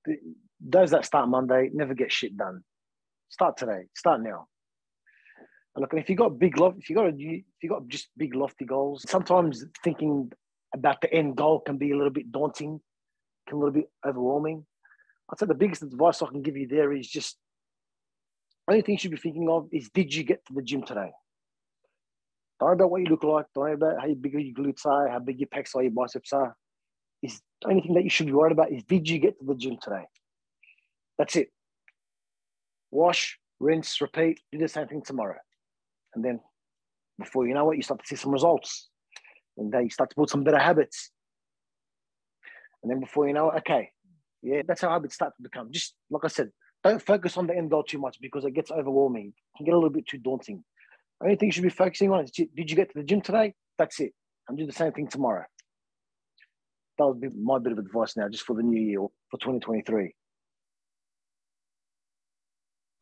those that start Monday never get shit done. Start today. Start now. Look, if you got big if you got a, if you got just big lofty goals, sometimes thinking about the end goal can be a little bit daunting, can a little bit overwhelming. I'd say the biggest advice I can give you there is just only thing you should be thinking of is did you get to the gym today? Don't worry about what you look like. Don't worry about how big your glutes are, how big your pecs are, your biceps are. Is the only thing that you should be worried about is did you get to the gym today? That's it. Wash, rinse, repeat. Do the same thing tomorrow. And then before you know it, you start to see some results. And then you start to build some better habits. And then before you know it, okay, yeah, that's how habits start to become. Just like I said, don't focus on the end goal too much because it gets overwhelming. It can get a little bit too daunting. Only thing you should be focusing on is did you get to the gym today? That's it. And do the same thing tomorrow. That would be my bit of advice now, just for the new year for 2023.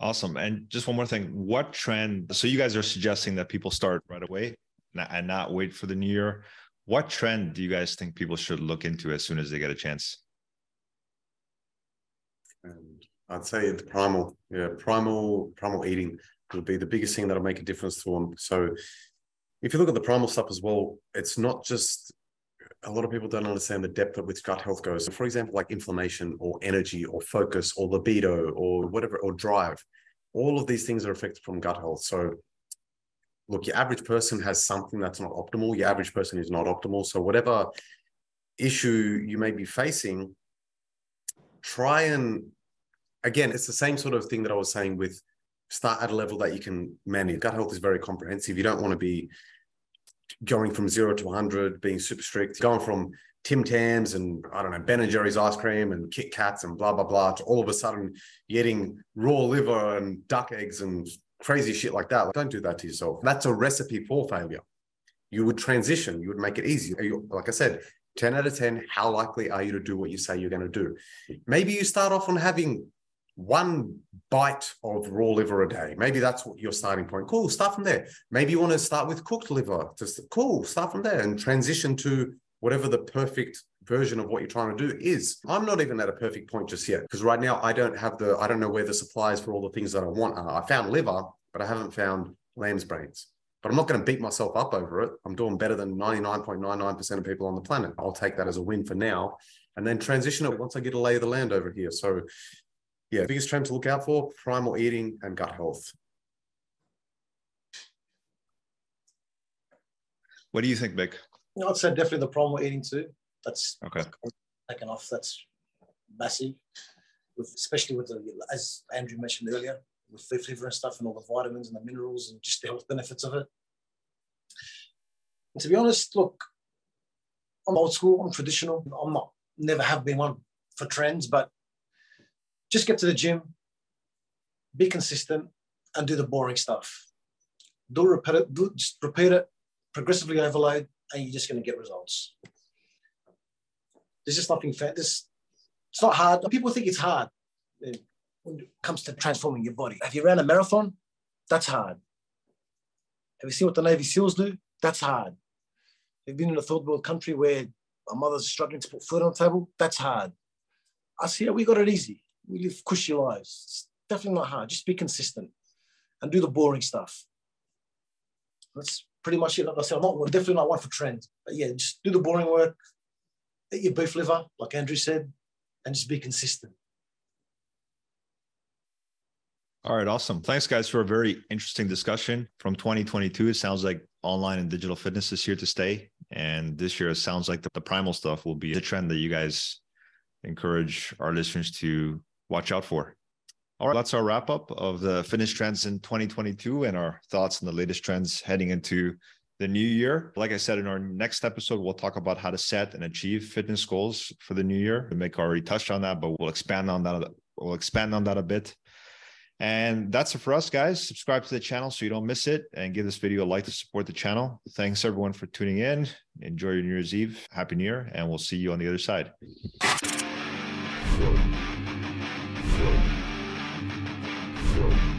Awesome. And just one more thing. What trend? So you guys are suggesting that people start right away and not wait for the new year. What trend do you guys think people should look into as soon as they get a chance? And I'd say the primal, yeah, primal, primal eating would be the biggest thing that'll make a difference to them. So if you look at the primal stuff as well, it's not just a lot of people don't understand the depth of which gut health goes. For example, like inflammation or energy or focus or libido or whatever, or drive, all of these things are affected from gut health. So look, your average person has something that's not optimal. Your average person is not optimal. So whatever issue you may be facing, try and again, it's the same sort of thing that I was saying with start at a level that you can manage. Gut health is very comprehensive. You don't want to be going from zero to 100, being super strict, going from Tim Tams and I don't know, Ben and Jerry's ice cream and Kit Kats and blah, blah, blah, to all of a sudden eating raw liver and duck eggs and crazy shit like that. Don't do that to yourself. That's a recipe for failure. You would transition, you would make it easy. Like I said, 10 out of 10, how likely are you to do what you say you're going to do? Maybe you start off on having one bite of raw liver a day. Maybe that's what your starting point. Cool, start from there. Maybe you want to start with cooked liver. Just cool, start from there and transition to whatever the perfect version of what you're trying to do is. I'm not even at a perfect point just yet because right now I don't have the I don't know where the supplies for all the things that I want are. I found liver, but I haven't found lamb's brains. But I'm not going to beat myself up over it. I'm doing better than 99.99% of people on the planet. I'll take that as a win for now and then transition it once I get a lay of the land over here. So yeah, biggest trend to look out for, primal eating and gut health. What do you think, Mick? I'd say definitely the primal eating too. That's okay. Taken off. That's massive, with especially with the as Andrew mentioned earlier, with food flavor and stuff and all the vitamins and the minerals and just the health benefits of it. And to be honest, look, I'm old school, I'm traditional. I'm not, never have been one for trends, but just get to the gym, be consistent, and do the boring stuff. Do repeat it, do, just repeat it, progressively overload, and you're just going to get results. There's just nothing fair. This it's not hard. People think it's hard when it comes to transforming your body. Have you ran a marathon? That's hard. Have you seen what the Navy SEALs do? That's hard. Have you been in a third world country where a mother's struggling to put food on the table? That's hard. Us here, we got it easy. We live cushy lives. It's definitely not hard. Just be consistent and do the boring stuff. That's pretty much it. Like I said, I'm not definitely not one for trends. But yeah, just do the boring work, eat your beef liver, like Andrew said, and just be consistent. All right, awesome. Thanks, guys, for a very interesting discussion from 2022. It sounds like online and digital fitness is here to stay. And this year, it sounds like the, the primal stuff will be the trend that you guys encourage our listeners to watch out for. All right, that's our wrap up of the fitness trends in 2022 and our thoughts on the latest trends heading into the new year. Like I said, in our next episode, we'll talk about how to set and achieve fitness goals for the new year. Mick already touched on that, but we'll expand on that. We'll expand on that a bit. And that's it for us, guys. Subscribe to the channel so you don't miss it and give this video a like to support the channel. Thanks everyone for tuning in. Enjoy your New Year's Eve. Happy New Year, and we'll see you on the other side. Thank you.